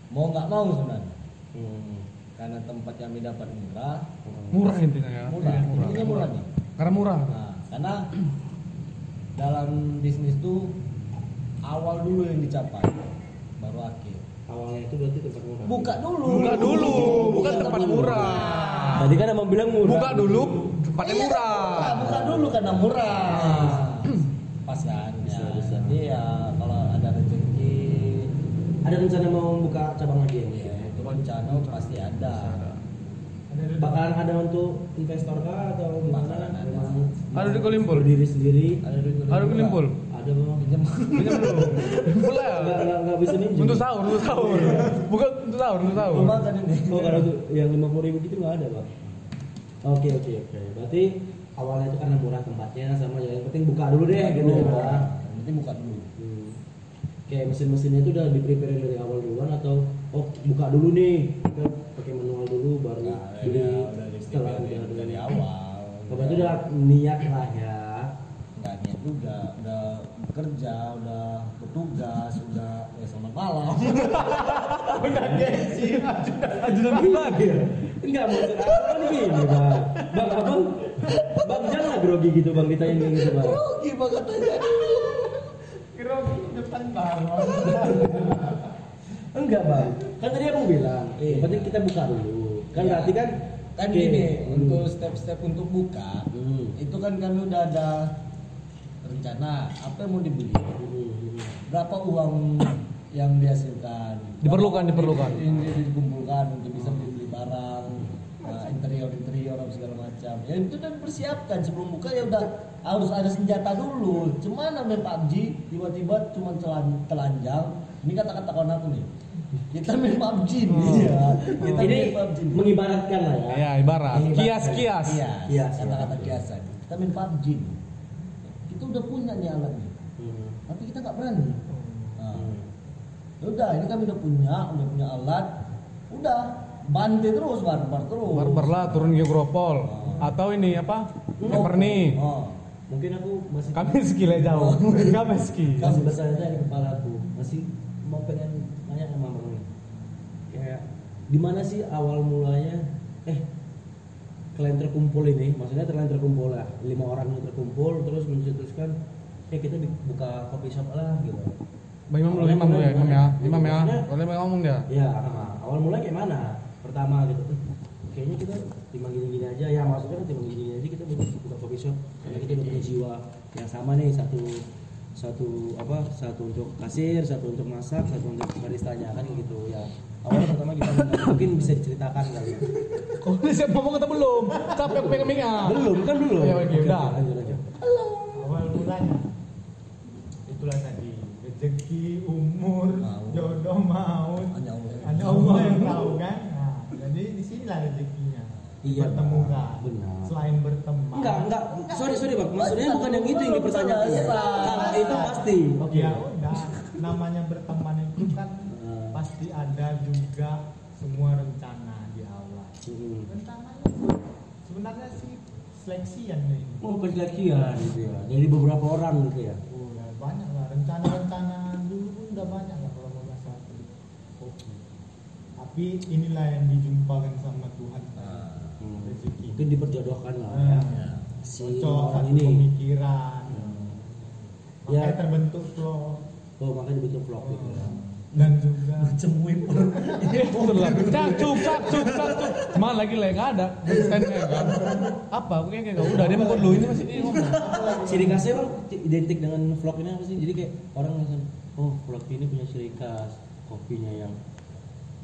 mau nggak mau sebenarnya. Hmm. Karena tempat kami dapat murah, Murah intinya ya. murah, Iya, murah. intinya murah nih. Karena murah. Nah, karena dalam bisnis tuh awal dulu yang dicapai, baru akhir. Awalnya itu berarti tempat murah. Buka dulu. Buka dulu, bukan tempat murah. Tadi kan abang bilang murah. Buka dulu tempatnya Iya, murah. buka, buka dulu karena murah. Pas kan. Bisa, ya. bisa. Jadi ya kalau ada rezeki, Ada rencana mau buka cabang lagi ya? ya itu rencana pasti ada. Bakalan ada untuk investor kah atau gimana? Bakalan ada. Ada di Kolimpul? Berdiri sendiri. Ada duit Ada kelimpul. Ada bang. Pinjam. Pinjam dulu. Pula. Enggak enggak enggak bisa minjem. Untuk sahur, untuk sahur. Bukan untuk sahur, untuk sahur. Rumah kan ini. Oh kalau tuh yang lima puluh ribu gitu nggak ada bang. Oke oke oke. Berarti awalnya itu karena murah tempatnya sama ya yang penting buka dulu deh gitu ya. Bang. Yang penting buka dulu. Hmm. Kayak mesin-mesinnya itu udah di prepare dari awal duluan atau oh buka dulu nih pakai manual dulu baru Nah, beli udah di setelah dari, udah dari awal. Oh, berarti udah niat lah ya. nggak niat juga udah bekerja udah bertugas udah ya selamat malam udah gengsi Ajudan pribadi. Enggak maksud aku kan gini bang. Bang abang, bang jangan grogi gitu bang ditanya kayak gitu bang. rugi banget aja Kira depan bar. Enggak bang, kan tadi abang bilang, Iya. penting kita buka dulu. Kan Iya. berarti kan kan Oke. gini Hmm. untuk step-step untuk buka Hmm. itu kan kami udah ada rencana apa yang mau dibeli Hmm. berapa uang yang dihasilkan Diperlukan, Berapa diperlukan. ini dikumpulkan untuk bisa beli, beli barang nah, interior interior apa segala macam ya itu udah dipersiapkan sebelum buka ya udah harus ada senjata dulu cuman main PUBG tiba-tiba cuma telan, telanjang ini kata-kata kawan aku nih kita main PUBG nih ya kita Ini main PUBG nih. mengibaratkan lah ya. Ya, ibarat. Kias-kias. Kias, Kias, kata-kata ya. kiasan kita main PUBG kita udah punya nih alatnya Hmm. tapi kita nggak berani nah, Hmm. udah ini kami udah punya udah punya alat udah bantai terus barbar terus Barbar lah turun ke Gropol. Atau ini apa? Leper nih. oh. Mungkin aku masih Kami skillnya jauh. Kami skill. masih bertanya di kepala aku masih mau pengen nanya sama abang nih kayak di mana sih awal mulanya? Eh kalian terkumpul ini maksudnya kalian terkumpul lah. Lima orang ini terkumpul terus mencetuskan eh kita buka coffee shop lah gitu. Bang Imam dulu, Imam dulu ya, Imam ya. Imam ya. Boleh ngomong dia. ya? Awal mulanya kayak mana? Pertama gitu. "Eh, kayaknya kita timbang gini-gini aja. Ya maksudnya kan timbang gini-gini aja kita buka, buka coffee shop. Karena kita udah punya jiwa yang sama nih satu satu apa satu untuk kasir satu untuk masak satu untuk baristanya kan gitu ya. Awalnya pertama kita mungkin bisa diceritakan kali ya. kok bisa udah siap ngomong atau belum? Capek pengen pengen belum kan belum. Ya oke udah. lanjut aja awal mulanya. Itulah tadi. Rezeki umur jodoh maut hanya Allah. Yang tahu kan? Nah jadi di sinilah rezekinya. Iya. Bertemu kan benar. Selain berteman. Enggak, enggak. Sorry, sorry bang. Maksudnya bukan yang itu yang dipertanyakan. Kalau itu pasti. Ya udah, namanya berteman itu kan Hmm. pasti ada juga semua rencana di awal. Hmm. Rencananya sebenarnya sih seleksian nih. Oh, perseleksian gitu ya. Dari beberapa orang gitu ya. Oh, ya banyak lah rencana-rencana dulu pun udah banyak lah kalau mau masalah kopi. Tapi inilah yang dijumpakan sama Tuhan. Hmm. Rezeki. Mungkin diperjodohkan lah Nah, ya. Ya. Si cocok orang ini. pemikiran. Ya. Makanya terbentuk vlog Oh, makanya dibentuk vlog gitu ya. dan juga Macam wiper. Betul lah. Cacuk, cacuk, cacuk. Mana lagi lah nggak ada standnya kan. Apa? Aku kayak kayak udah dia mau dulu ini masih dia ngomong. Ciri khasnya bang identik dengan vlog ini apa sih? Jadi kayak orang langsung, oh vlog ini punya ciri khas, kopinya yang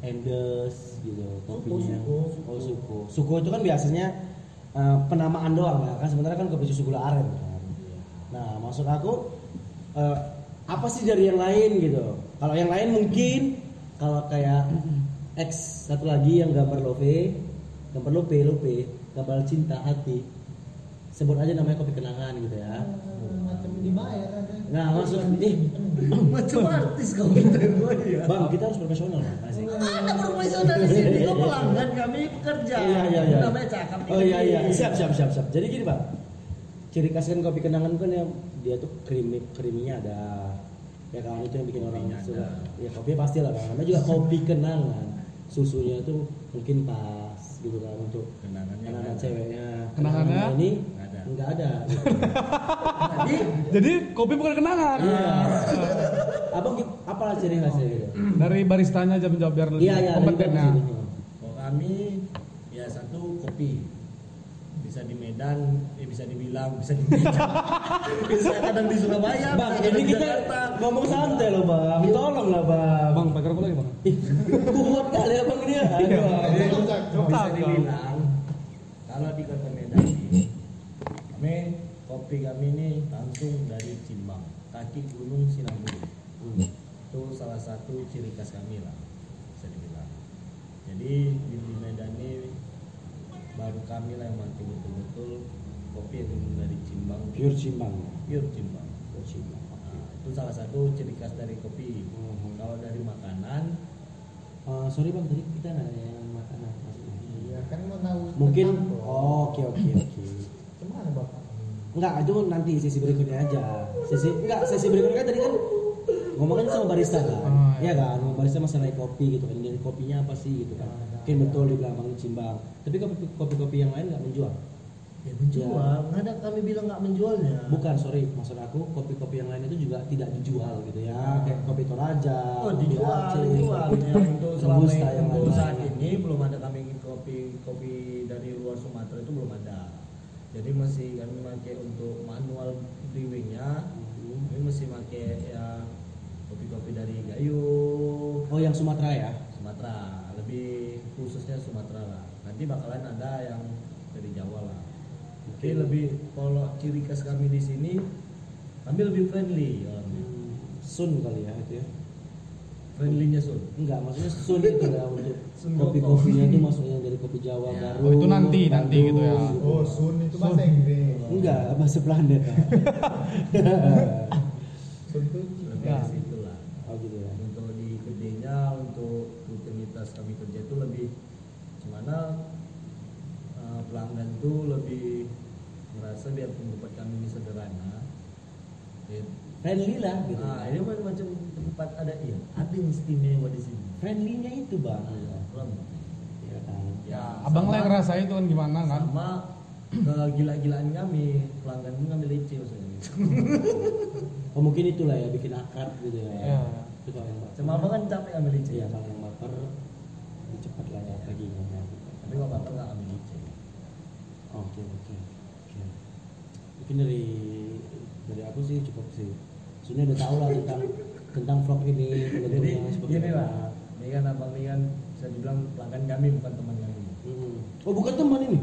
endes gitu, kopinya yang suko. oh suko. Suko itu kan biasanya eh, penamaan doang ya kan sebenarnya kan kopi susu gula aren kan. Nah maksud aku eh, apa sih dari yang lain gitu? Kalau yang lain mungkin kalau kayak X satu lagi yang gambar love, gambar lope lope, gambar cinta hati, sebut aja namanya kopi kenangan gitu ya. macam dibayar ada. Nah maksud eh Macam artis kau gitu ya. bang kita harus profesional bang. Asik. Ada profesional di sini. Kau pelanggan kami pekerja. Iya iya iya. Namanya cakap. Oh iya iya siap siap siap siap. Jadi gini bang, ciri khas kan kopi kenangan kan yang dia tuh krimi kriminya ada ya kan itu yang bikin orang suka ya kopi pasti lah bang namanya juga kopi kenangan susunya tuh mungkin pas gitu kan untuk Kenangannya ada. ceweknya Kenangannya? Kenangannya ini Nggak ada. gitu. Jadi Jadi kopi bukan kenangan. Iya. apa apa ciri khasnya gitu Dari baristanya aja menjawab biar lebih iya iya ada juga kompeten di ya. sini. kalau kami ya satu kopi bisa di Medan, eh, bisa dibilang, bisa di Medan, bisa kadang di Surabaya, Bang, bisa kadang ini di kita Jakarta. ngomong santai loh bang, tolong lah bang. Bang, pakai rokok lagi bang. Ih, kuat kali ya bang ini ya. Aduh. Jadi, bisa dibilang kalau di kota kopi kami ini langsung dari Cimbang, kaki Gunung Sinabung. Hmm. Itu salah satu ciri khas kami lah, bisa dibilang. Jadi di, di Medan ini baru kami lah yang mati betul-betul kopi yang dari Cimbang, Pure cimbang. pure Cimbang. Pure cimbang. Nah, itu salah satu ciri khas dari kopi. Mhm. Kalau dari makanan, Eh, sorry bang, tadi kita nggak ada yang makanan maksudnya. Iya kan mau tahu. Mungkin, tentang oh, oke oke oke. Enggak, itu nanti sesi berikutnya aja. Sesi enggak, sesi berikutnya kan tadi kan ngomongin sama barista kan. Oh, Iya iya. kan, ngomong barista masalah kopi gitu kan. Dari kopinya apa sih gitu kan. Mungkin betul di Bang Cimbang. Tapi kopi kopi-kopi yang lain nggak menjual. ya menjual. Nggak ada kami bilang nggak menjualnya. Bukan, sorry, maksud aku kopi-kopi yang lain itu juga tidak dijual gitu ya. Kayak kopi Toraja, Oh kopi dijual, Aceh, dijual. Ya, untuk selama yang untuk saat ini belum ada kami kopi kopi dari luar Sumatera itu belum ada. Jadi masih kami pakai untuk manual brewingnya. Hmm. Kami masih pakai ya kopi-kopi dari Gayo, Oh, yang Sumatera ya? Sumatera. Lebih khususnya Sumatera lah. Nanti bakalan ada yang dari Jawa lah. Oke lebih kalau ciri khas kami di sini kami lebih friendly orangnya. Sun kali ya itu ya. Friendlynya Sun. Enggak, maksudnya sun itu ya untuk Sun kopi-kopinya itu maksudnya dari kopi Jawa Ya. baru. Oh, itu nanti, nanti gitu ya. Oh, Sun itu bahasa Inggris. Enggak, bahasa planet. Sun itu lebih Ya. ke situ lah oh gitu ya. untuk di kerjanya untuk rutinitas kami kerja itu lebih gimana eh, pelanggan tuh lebih merasa biar tempat kami ini sederhana Ya, Friendly lah gitu. nah ini macam macam tempat ada iya ada yang istimewa di sini Friendly-nya itu, Bang. Iya kan. ya Abang lah yang ngerasain itu kan gimana kan? sama kegila-gilaan kami pelanggan pun kami leceh maksudnya Oh, mungkin itulah ya bikin akrab gitu ya. Iya. Itu kalau yang baper. sama abang kan capek kami leceh Iya, kalau yang baper lebih cepat lah ya paginya. ya. tapi kalau bapak nggak kami leceh Oke, oke. Oke. Mungkin dari dari aku sih cukup sih. Sebenarnya udah tahu lah tentang tentang vlog ini, jadi gini apa. lah ini kan abang ini kan bisa dibilang pelanggan kami bukan teman kami Hmm. Oh bukan teman ini?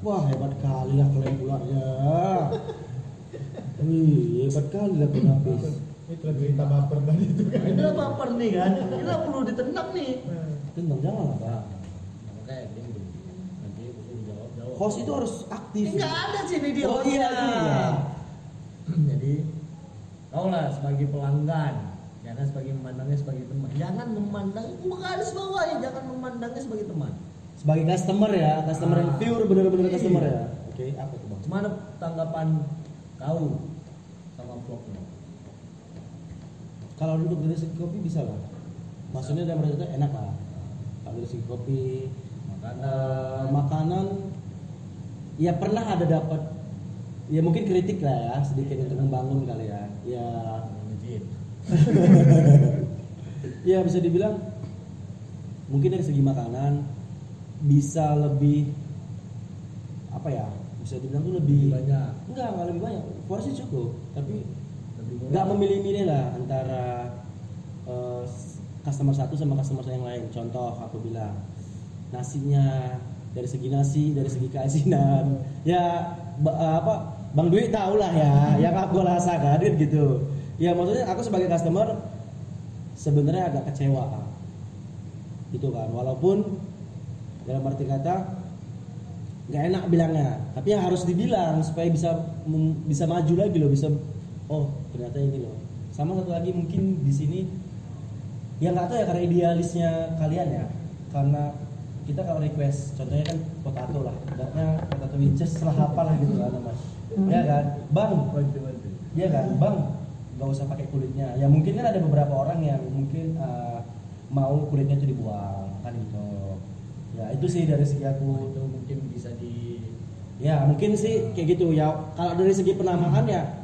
Wah hebat kali lah kalian pula ya. Wih hebat kali lah penapis. itu lagi cerita baper tadi itu kan. ini baper nih kan ini lah perlu ditendang nih Tentang jangan lah pak. nah, makanya dia belum host itu harus aktif Enggak ada sini di Oh, iya juga. Jadi kau lah sebagai pelanggan, jangan sebagai memandangnya sebagai teman. Jangan memandang bukan harus bawa ya, jangan memandangnya sebagai teman. sebagai customer ya customer yang Ah. pure bener-bener Iya. customer ya oke apa tuh bang Gimana tanggapan kau sama vlognya? kalau untuk dari segi kopi bisa lah maksudnya dalam arti kata enak lah kalau dari segi kopi Makanan, eh, makanan ya pernah ada dapat ya mungkin kritik lah ya sedikit untuk membangun kali ya. Ya. Ya bisa dibilang mungkin dari segi makanan bisa lebih apa ya bisa dibilang tuh lebih Lebih banyak. enggak enggak lebih banyak. Porsi cukup tapi Lebih murah. nggak memilih-milih lah antara eh, customer satu sama customer yang lain. Contoh aku bilang nasinya dari segi nasi dari segi keasinan. Ya ba- eh, apa bang Dwi tahu lah ya yang aku rasakan kan gitu. Ya maksudnya aku sebagai customer sebenarnya agak kecewa gitu kan walaupun dalam arti kata nggak enak bilangnya tapi yang harus dibilang supaya bisa bisa maju lagi loh bisa oh ternyata ini loh. Sama satu lagi mungkin di sini ya nggak tahu ya karena idealisnya kalian ya. Karena kita kalau request contohnya kan potato lah datanya potato winches lah apa lah gitu kan mas ya kan? Bang. Ya kan? Bang. Nggak usah pakai kulitnya. Ya mungkin kan ada beberapa orang yang mungkin eh, mau kulitnya itu dibuang kan gitu. Ya itu sih dari segi aku. Itu mungkin bisa di Ya mungkin sih kayak gitu. Ya. Kalau dari segi penamaan ya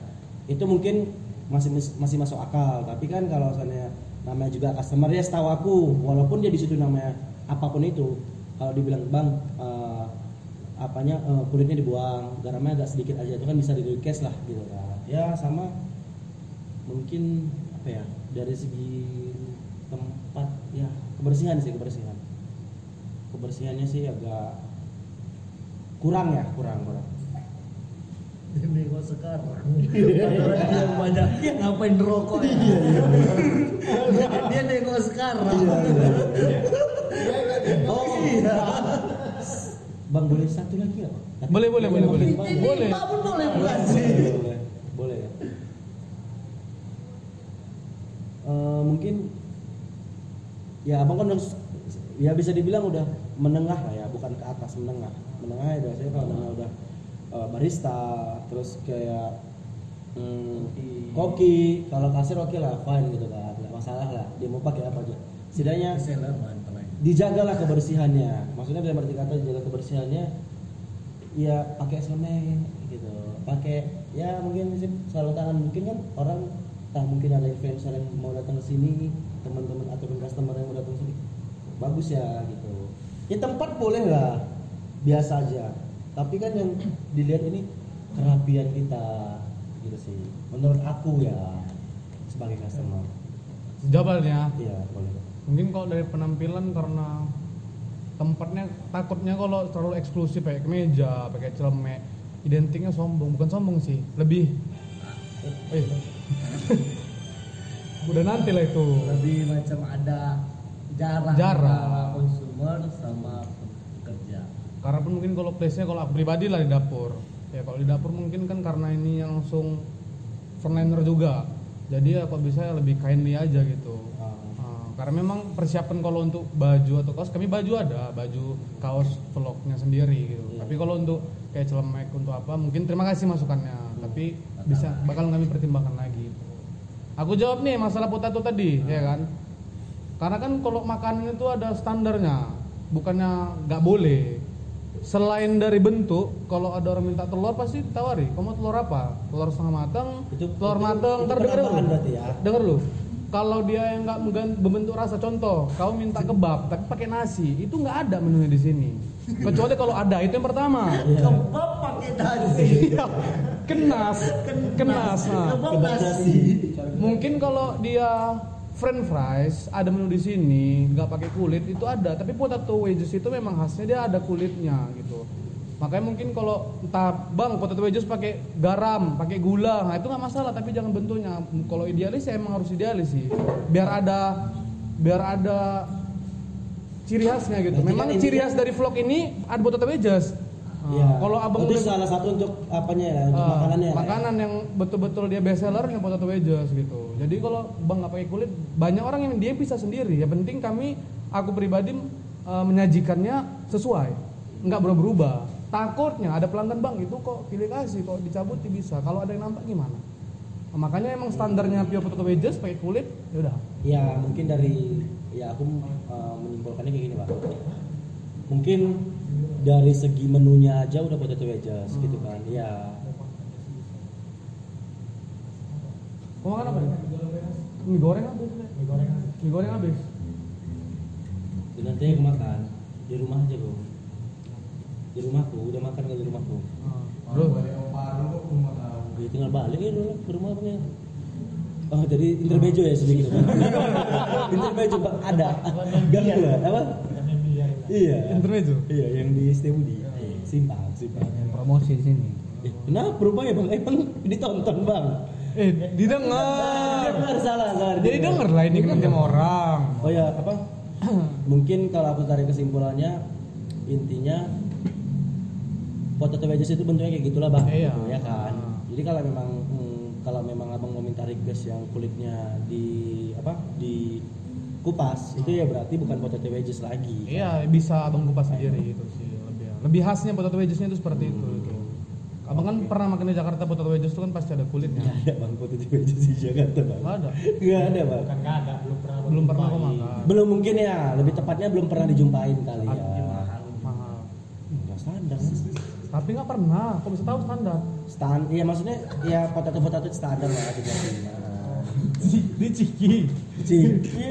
itu mungkin masih masih masuk akal. Tapi kan kalau misalnya namanya juga customer ya setahu aku, walaupun dia di situ namanya apa pun itu, kalau dibilang bang eh, apanya eh, kulitnya dibuang, garamnya agak sedikit aja itu kan bisa di request lah gitu kan. Ya sama mungkin apa ya dari segi tempat ya kebersihan sih kebersihan. Kebersihannya sih agak kurang ya kurang kurang. Ini kok sekarang. Yang banyak ngapain rokok ya? Dia nego sekarang. Oh bang boleh satu lagi ya Bang? Boleh, boleh, boleh, boleh. Bang, Boleh. Pak pun boleh boleh. Berhasil boleh. Boleh, boleh. Ya Eh, mungkin ya abang kan ya bisa dibilang udah menengah lah ya bukan ke atas menengah. Menengah ya biasanya kalau namanya udah eh, barista terus kayak hmm, Koki. koki kalau kasir oke lah fine gitu kan nggak masalah lah. Dia mau pakai apa aja. Setidaknya dijagalah kebersihannya. Maksudnya dalam arti kata jaga kebersihannya ya pakai semen gitu. Pakai ya mungkin sih sarung tangan mungkin kan orang tak mungkin ada influencer yang mau datang ke sini teman-teman atau customer yang mau datang ke sini bagus ya gitu. Ya tempat boleh lah biasa aja. Tapi kan yang dilihat ini kerapian kita gitu sih. Menurut aku ya sebagai customer. Jabalnya iya boleh mungkin kalau dari penampilan karena tempatnya takutnya kalau terlalu eksklusif kayak kemeja pakai celemek identiknya sombong. Bukan sombong sih lebih. Eh udah nanti lah itu. Lebih macam ada jarak Jarak. konsumer sama pekerja. Karena pun mungkin kalau place nya kalau aku pribadi lah di dapur. Ya kalau di dapur mungkin kan karena ini yang langsung frontliner juga. Jadi ya kok bisa lebih kindly aja gitu. Ah, karena memang persiapan kalau untuk baju atau kaos kami baju ada baju kaos vlognya sendiri gitu. Iya. tapi kalau untuk kayak celemek untuk apa mungkin terima kasih masukannya. Tapi bisa bakal kami pertimbangkan lagi. Aku jawab nih masalah potato tadi ya kan? Karena kan kalau makanan itu ada standarnya bukannya nggak boleh. Selain dari bentuk kalau ada orang minta telur pasti tawari kamu telur apa? Telur setengah matang Itu- telur itu- matang itu ntar denger penambahan lu ya? denger lu kalau dia yang nggak membentuk rasa contoh kau minta kebab tapi pakai nasi itu nggak ada menunya di sini. Kecuali kalau ada itu yang pertama. Kebab pakai nasi. Iya, kenas. Kenas. Nah. kebab Kebab nasi. Mungkin kalau dia french fries ada menu di sini nggak pakai kulit itu ada. Tapi potato wedges itu memang khasnya dia ada kulitnya gitu makanya mungkin kalau entah bang potato wedges pakai garam pakai gula nah itu nggak masalah tapi jangan bentuknya. Kalau idealis ya emang harus idealis sih. Biar ada biar ada ciri khasnya gitu. Berarti memang kan ciri khas dari vlog ini ada potato wedges Iya. Kalau abang itu salah satu untuk apanya ya, untuk Ah, makanannya. ya? makanan yang betul-betul dia best seller yang potato wedges gitu. Jadi kalau bang nggak pakai kulit banyak orang yang dia bisa sendiri. Ya penting kami aku pribadi eh, menyajikannya sesuai. Nggak berubah-ubah takutnya ada pelanggan bang itu kok pilih kasih kok dicabut bisa kalau ada yang nampak gimana Nah, makanya emang standarnya pure potato wedges pakai kulit ya udah Ya mungkin dari ya aku uh, menyimpulkannya kayak gini pak. Mungkin dari segi menunya aja udah potato wedges gitu kan. Ya mau makan apa nih? mie goreng habis Mie goreng aja. mie goreng habis nanti aku makan di rumah aja kok. Di rumahku udah makan nggak di rumahku. Bro, Ya, tinggal balik ya dulu ke rumah bang ya. Oh jadi intermejo ya sedikit Bang? intermejo Pak ada gangguan apa? Yang yang biarin lah. Iya. intermezzo Iya yang di Setiabudi. Simpang, simpang. promosi di sini Eh, kenapa berubah ya bang? Emang ditonton bang? eh didengar Dengar salah, salah. jadi denger lah ini kan sama orang Oh ya apa? Mungkin kalau aku tarik kesimpulannya intinya potato wedges itu bentuknya kayak gitulah bang, Iya. Gitu, ya kan. Jadi kalau memang hmm, kalau memang abang mau minta request yang kulitnya di apa di kupas itu ya berarti bukan potato wedges lagi. Iya, bisa abang kupas sendiri itu sih lebih lebih khasnya potato wedgesnya itu seperti itu gitu. Abang kan pernah makan di Jakarta potato wedges itu kan pasti ada kulitnya. Nggak ada bang potato wedges di Jakarta bang. Nggak ada. Nggak ada bang. Bukan nggak ada, belum pernah Belum pernah makan. Belum mungkin ya, lebih tepatnya belum pernah dijumpain kali ya. Mahal. Enggak standar. Tapi nggak pernah. Kok bisa tahu standar? Stand, iya maksudnya ya potato potato standar lah tiga lima. Di Ciki. Ciki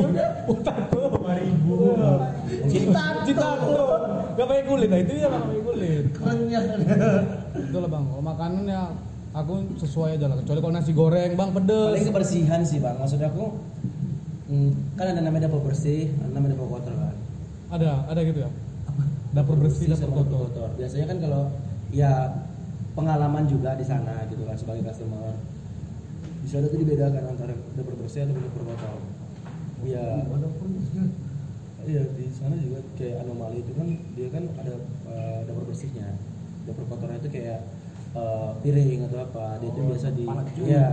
Potato. Dua ribu. Cita tuh. Gak pakai kulit, nah itu ya nggak pakai kulit. Itulah bang. Kalau makanan ya aku sesuai aja lah. Kecuali kalau nasi goreng bang paling pedes. kebersihan sih bang. Maksud aku hmm, kan ada namanya dapur bersih, ada namanya dapur kotor kan. Ada, ada gitu ya. Dapur bersih, dapur sama kotor. Biasanya kan kalau ya pengalaman juga di sana gitu kan sebagai customer. Di sana tuh dibedakan antara dapur bersih atau dapur kotor. Iya. Iya di sana juga kayak anomali itu kan dia kan ada eh, dapur bersihnya. Dapur kotornya itu kayak eh, piring atau apa. Dia itu Oh, biasa di. Iya.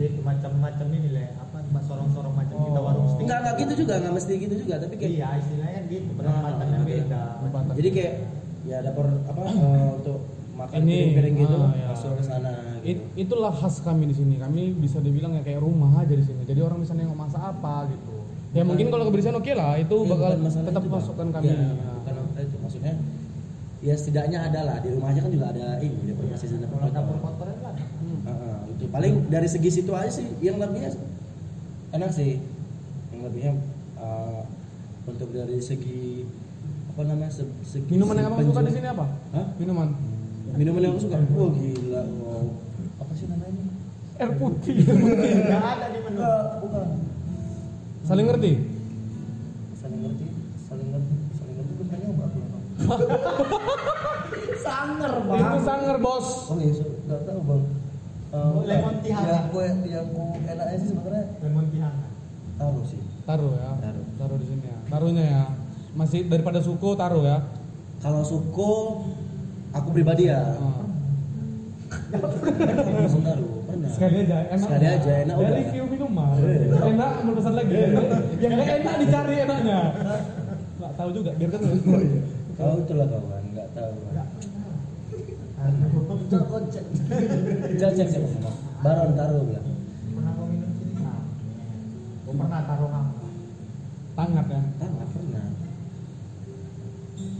Jadi macam-macam ini lah, apa sorong-sorong macam Oh. kita warung steak. Enggak enggak gitu juga, enggak mesti gitu juga, tapi kayak Iya, istilahnya gitu, penempatannya oke. beda. Penempatan. Jadi kayak ya dapur apa eh, untuk makan Ini, piring-piring gitu ah, ya. masuk ke sana It- gitu. itulah khas kami di sini. Kami bisa dibilang ya kayak rumah aja di sini. Jadi orang bisa nengok masak apa gitu. Ya Bukan- mungkin kalau kebersihan oke lah, itu Ya, bakal tetap itu, masukkan kami. Ya, Ya. bukan itu maksudnya ya setidaknya ada lah di rumah aja kan juga ada ini dapur bersih dan dapur dapur kotor. kan. Hmm. Heeh, itu paling dari segi situ aja sih yang lebihnya enak sih yang lebihnya eh, untuk dari segi apa namanya se- segi Minuman yang abang suka di sini apa? Hah? Minuman. minuman yang aku suka oh gila wow apa sih namanya Air putih. Enggak ada di menu. bukan Saling ngerti? saling ngerti saling ngerti saling ngerti pun kayaknya nyoba aku sanger Itu sanger bos. oh iya so, nggak tahu bang Oh, lemon tea yang hangat. aku yang aku enaknya sih sebenarnya Lemon tea hangat. taruh sih Taruh ya. Taruh. Taruh di sini ya. Taruhnya ya. Masih daripada suku taruh ya. kalau suko aku pribadi ya Ah. langsung taruh pernah Sekali aja, enak. Sekali aja, enak Dari udah. review minuman. Iya. Enak, mau pesan lagi. Yang nggak enak dicari enaknya. Nggak tahu juga, biar kan. kau itulah kawan nggak tahu cek cek cek cek baron taruh bilang Pernah kau minum sini? Nah. Pernah taruh hangat. Tangat ya. Tamat pernah.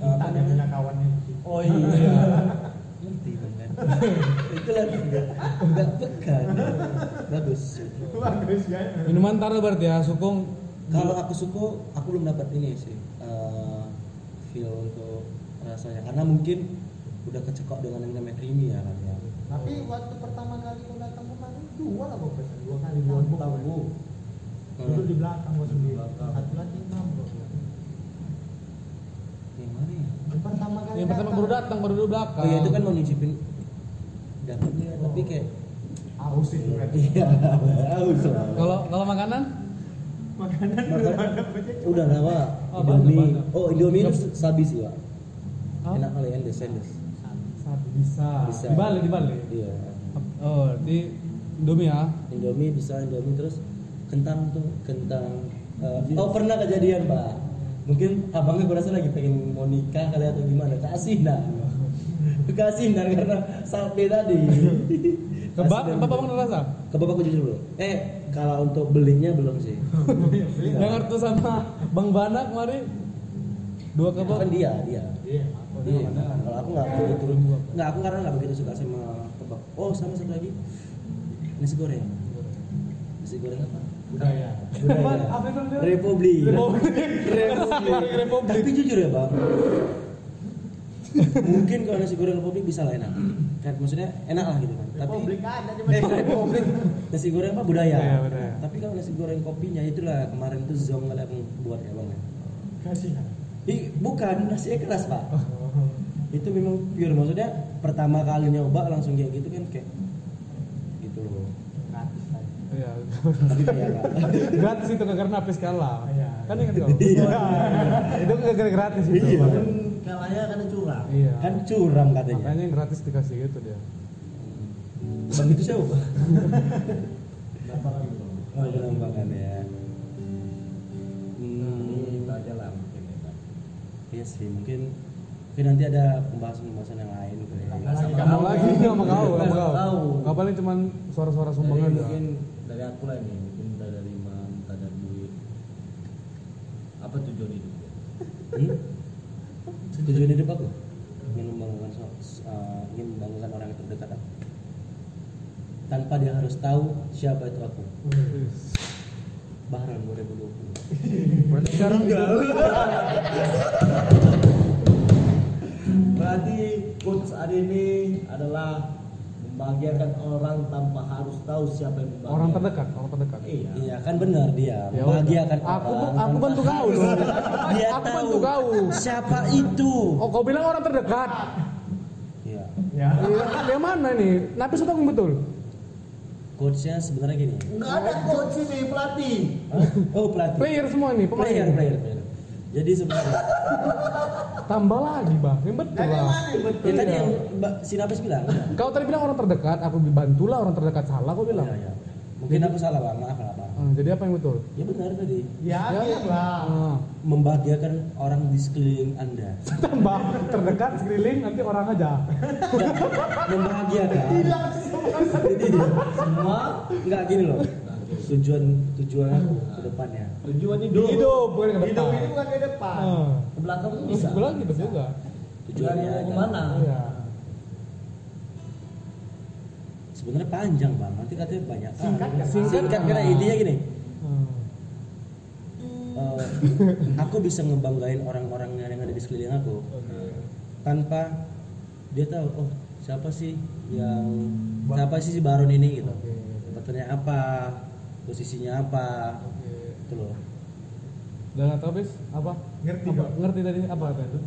Kita ada punya kawannya. Oh iya. Ngerti kan. Itulah dia. Enggak pekan. Bagus. Bagus kan? Minuman taruh berarti ya, sukung. Kalau aku suka, aku belum dapat ini sih. eh, feel untuk rasanya karena mungkin udah kecekok dengan yang namanya creamy ya kan ya. Tapi waktu pertama kali kau datang kemarin dua lah kau pesan dua kali dua tahu. Duduk di belakang gua sendiri. Satu lagi enam gua bilang. Yang mana ya? Yang pertama kali. Yang pertama baru datang, baru duduk belakang. Oh iya itu kan mau nyicipin dapatnya tapi kayak Aus itu berarti. iya haus. Kalau kalau makanan? Makanan Makan- belum ada udah lah pak Oh, Indomie oh Indomie itu sabi sih pak enak kali endes endes Aduh, bisa. Bisa. Di Bali, di Bali. Iya. Oh, di Indomie ya. Indomie bisa Indomie terus kentang tuh kentang eh, oh pernah kejadian pak mungkin abangnya gue rasa lagi pengen mau nikah kali atau gimana? Kasih dah. Kasih dah karena sate tadi. Ke Bab, ke Bab Bang rasa? ke bapak gue jujur dulu. Eh kalau untuk belinya belum sih. Yang kartu sama Bang Bana kemarin dua kebab. kan dia dia. Iya. Iya, kalau aku nggak begitu nggak aku karena nggak begitu suka sama kebab. Oh sama satu lagi. Nasi goreng. Nasi goreng apa Budaya. Apa itu? Republik. Republik. Republik. Republik. Tapi jujur ya bang, mungkin kalau nasi goreng Republik bisa lah enak. Kan maksudnya enak lah gitu kan. Tapi Republik ada di eh, Republik nasi goreng apa budaya. Budaya, budaya. Tapi kalau nasi goreng kopinya itulah kemarin tuh zong kali yang buat ya bang. ya. Kasihan. Ih, bukan nasinya keras pak. Itu memang pure maksudnya pertama kali nyoba langsung kayak gitu kan kayak gitu loh. Iya. Gratis itu karena habis kalah. Iya. Kan ingat kau? Iya. itu gara gratis itu. Iya. Kan kalahnya karena curang. Iya. Kan curang katanya. Makanya yang gratis dikasih gitu dia. Bang itu siapa? Bang? Oh, penampakan ya. Ini Hmm, itu aja lah mungkin ya iya sih, mungkin mungkin nanti ada pembahasan-pembahasan yang lain gitu ya. Kamu lagi sama kau, sama kau. kau. Paling cuman suara-suara sumbang Dari aja. mungkin aku lah ini, mungkin minta dari imam, minta dari duit. Apa tujuan hidup? Hmm? Tujuan hidup aku ingin membanggakan so, uh, ingin membanggakan orang yang terdekat aku. Tanpa dia harus tahu siapa itu aku. Bahran 2020. Berarti sekarang Berarti quotes hari ini adalah membahagiakan orang tanpa harus tahu siapa yang membahagiakan. orang terdekat, orang terdekat. Iya. Iya kan benar dia Ya membahagiakan. Aku- orang. aku bantu kau dong. Dia Aku tahu bantu kau. siapa itu. Oh, kau bilang orang terdekat. Iya. Ya. Yang mana nih? Napis atau yang betul? Coachnya sebenarnya gini. Enggak ada coach ini pelatih. Hah? Oh pelatih. Player semua nih, pemain. player, player, player. Jadi sebenarnya Tambah lagi, Bang. Yang betul lah. mana yang betul? ya tadi Iya. yang Mbak Sinapes bilang. Kau tadi bilang orang terdekat, aku bantulah orang terdekat salah kau bilang. Iya, iya. Mungkin aku salah bang, maaf lah bang. Ah, jadi apa yang betul? Ya benar tadi. Ya, Ya, biarlah. Ah. Membahagiakan orang di sekeliling anda. Tambah terdekat sekeliling nanti orang aja. Membahagiakan. Jadi semua nggak gini loh. Tujuan tujuan aku ke depannya. Tujuan hidup. Hidup bukan ke depan. Hidup ini bukan ke depan. Ah. Ke belakang Bisa. bisa. Sebelah hidup juga. Tujuannya mau ke mana? Iya. Sebenarnya panjang bang. Nanti katanya banyak. kan. Singkat kan? Singkat karena intinya gini. Ah. eh, aku bisa ngebanggain orang-orang yang ada di sekeliling aku tanpa dia tahu oh siapa sih yang siapa sih si Baron ini gitu jabatannya apa posisinya apa Oke. itu loh Udah nggak tahu bis apa? Ngerti, apa? Ngerti tadi apa kata itu?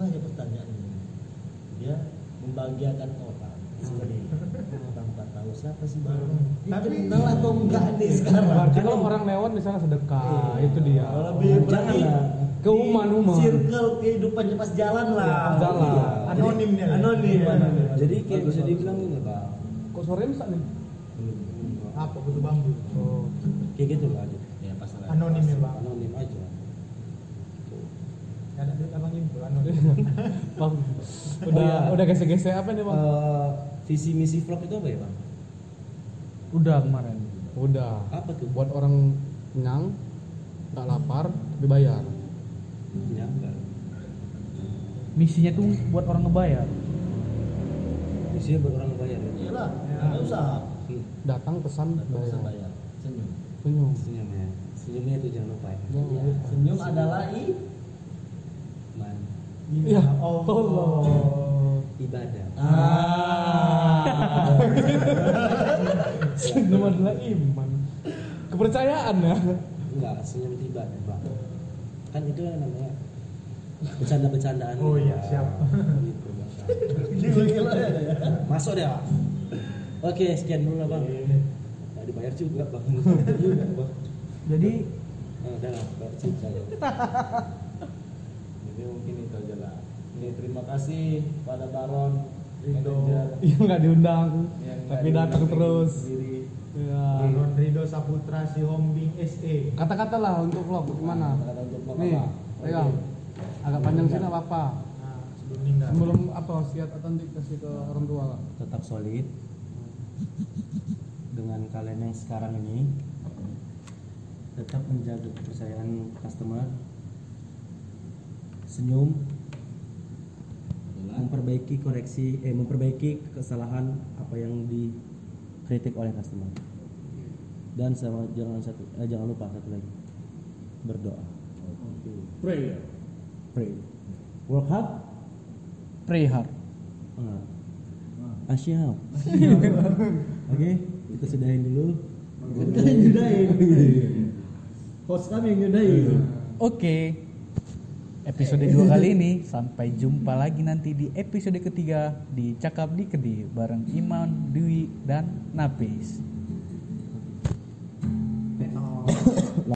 Banyak pertanyaan ini. Dia membahagiakan orang. Seperti tanpa tahu siapa sih baru. Tapi Tapi- kenal atau enggak nih sekarang? Berarti kalau orang lewat misalnya sedekah, itu dia. Kalau lebih Jangan berarti lah. Keuman uman. circle kehidupannya pas jalan lah. Pas jalan. Iya. Anonim dia. Anonim. Iya. anonim. jadi kayak bisa dibilang gini bang Kok suaranya bisa nih? Apa butuh bambu? Oh. kayak gitu lah gitu. Ya pas lah. Anonim ya bang. anonim aja Ada duit abang impul anonim. Bang, Oh, udah iya. udah gesek-gesek apa nih bang? Eh, visi misi vlog itu apa ya bang udah kemarin. Udah. apa tuh Buat orang kenyang, nggak lapar, tapi bayar. ya enggak Misinya tuh buat orang ngebayar. misinya buat orang bayar ya Iyalah, Ya. usaha. Datang pesan Datang bayar. bayar. Senyum. Senyum. senyum ya senyumnya itu jangan lupa ya Jangan Iya, lupa. Senyum adalah i. Man, Iya. Oh. Allah. ibadah Ah. Senyum adalah iman. Kepercayaan ya. enggak senyum itu ibadah bang kan itu yang namanya bercanda-bercandaan Oh iya, siap. gitu ya. masuk deh Bang. Oke sekian dulu lah bang nggak dibayar juga bang juga bang Jadi Nah, udah lah cinta ya. Jadi mungkin itu aja lah. Ini terima kasih pada Baron Rido Iya nggak diundang, Yang tapi datang terus. sendiri. Iya. Ron Rido Saputra si Hombing E. SE Kata-kata lah untuk vlog gimana? Kata-kata untuk vlog Nih, pegang. Agak panjang sih nggak apa-apa. nah sebelum meninggal Sebelum apa wasiat atau nanti kasih ke orang tua lah. tetap solid dengan kalian yang sekarang ini tetap menjaga kepercayaan customer. Senyum. Memperbaiki koreksi eh memperbaiki kesalahan apa yang dikritik oleh customer. Dan sama jangan satu eh, jangan lupa satu lagi. Berdoa. Prayer. pray work hard. Pray hard. Ah. Asyap. Oke, kita sedain dulu. Kita yang nyudain. Iya, iya, iya. Host kami yang nyudain. Oke. Episode dua kali ini sampai jumpa lagi nanti di episode ketiga di Cakap di Kedi bareng Iman, Dwi dan Napis. Nah.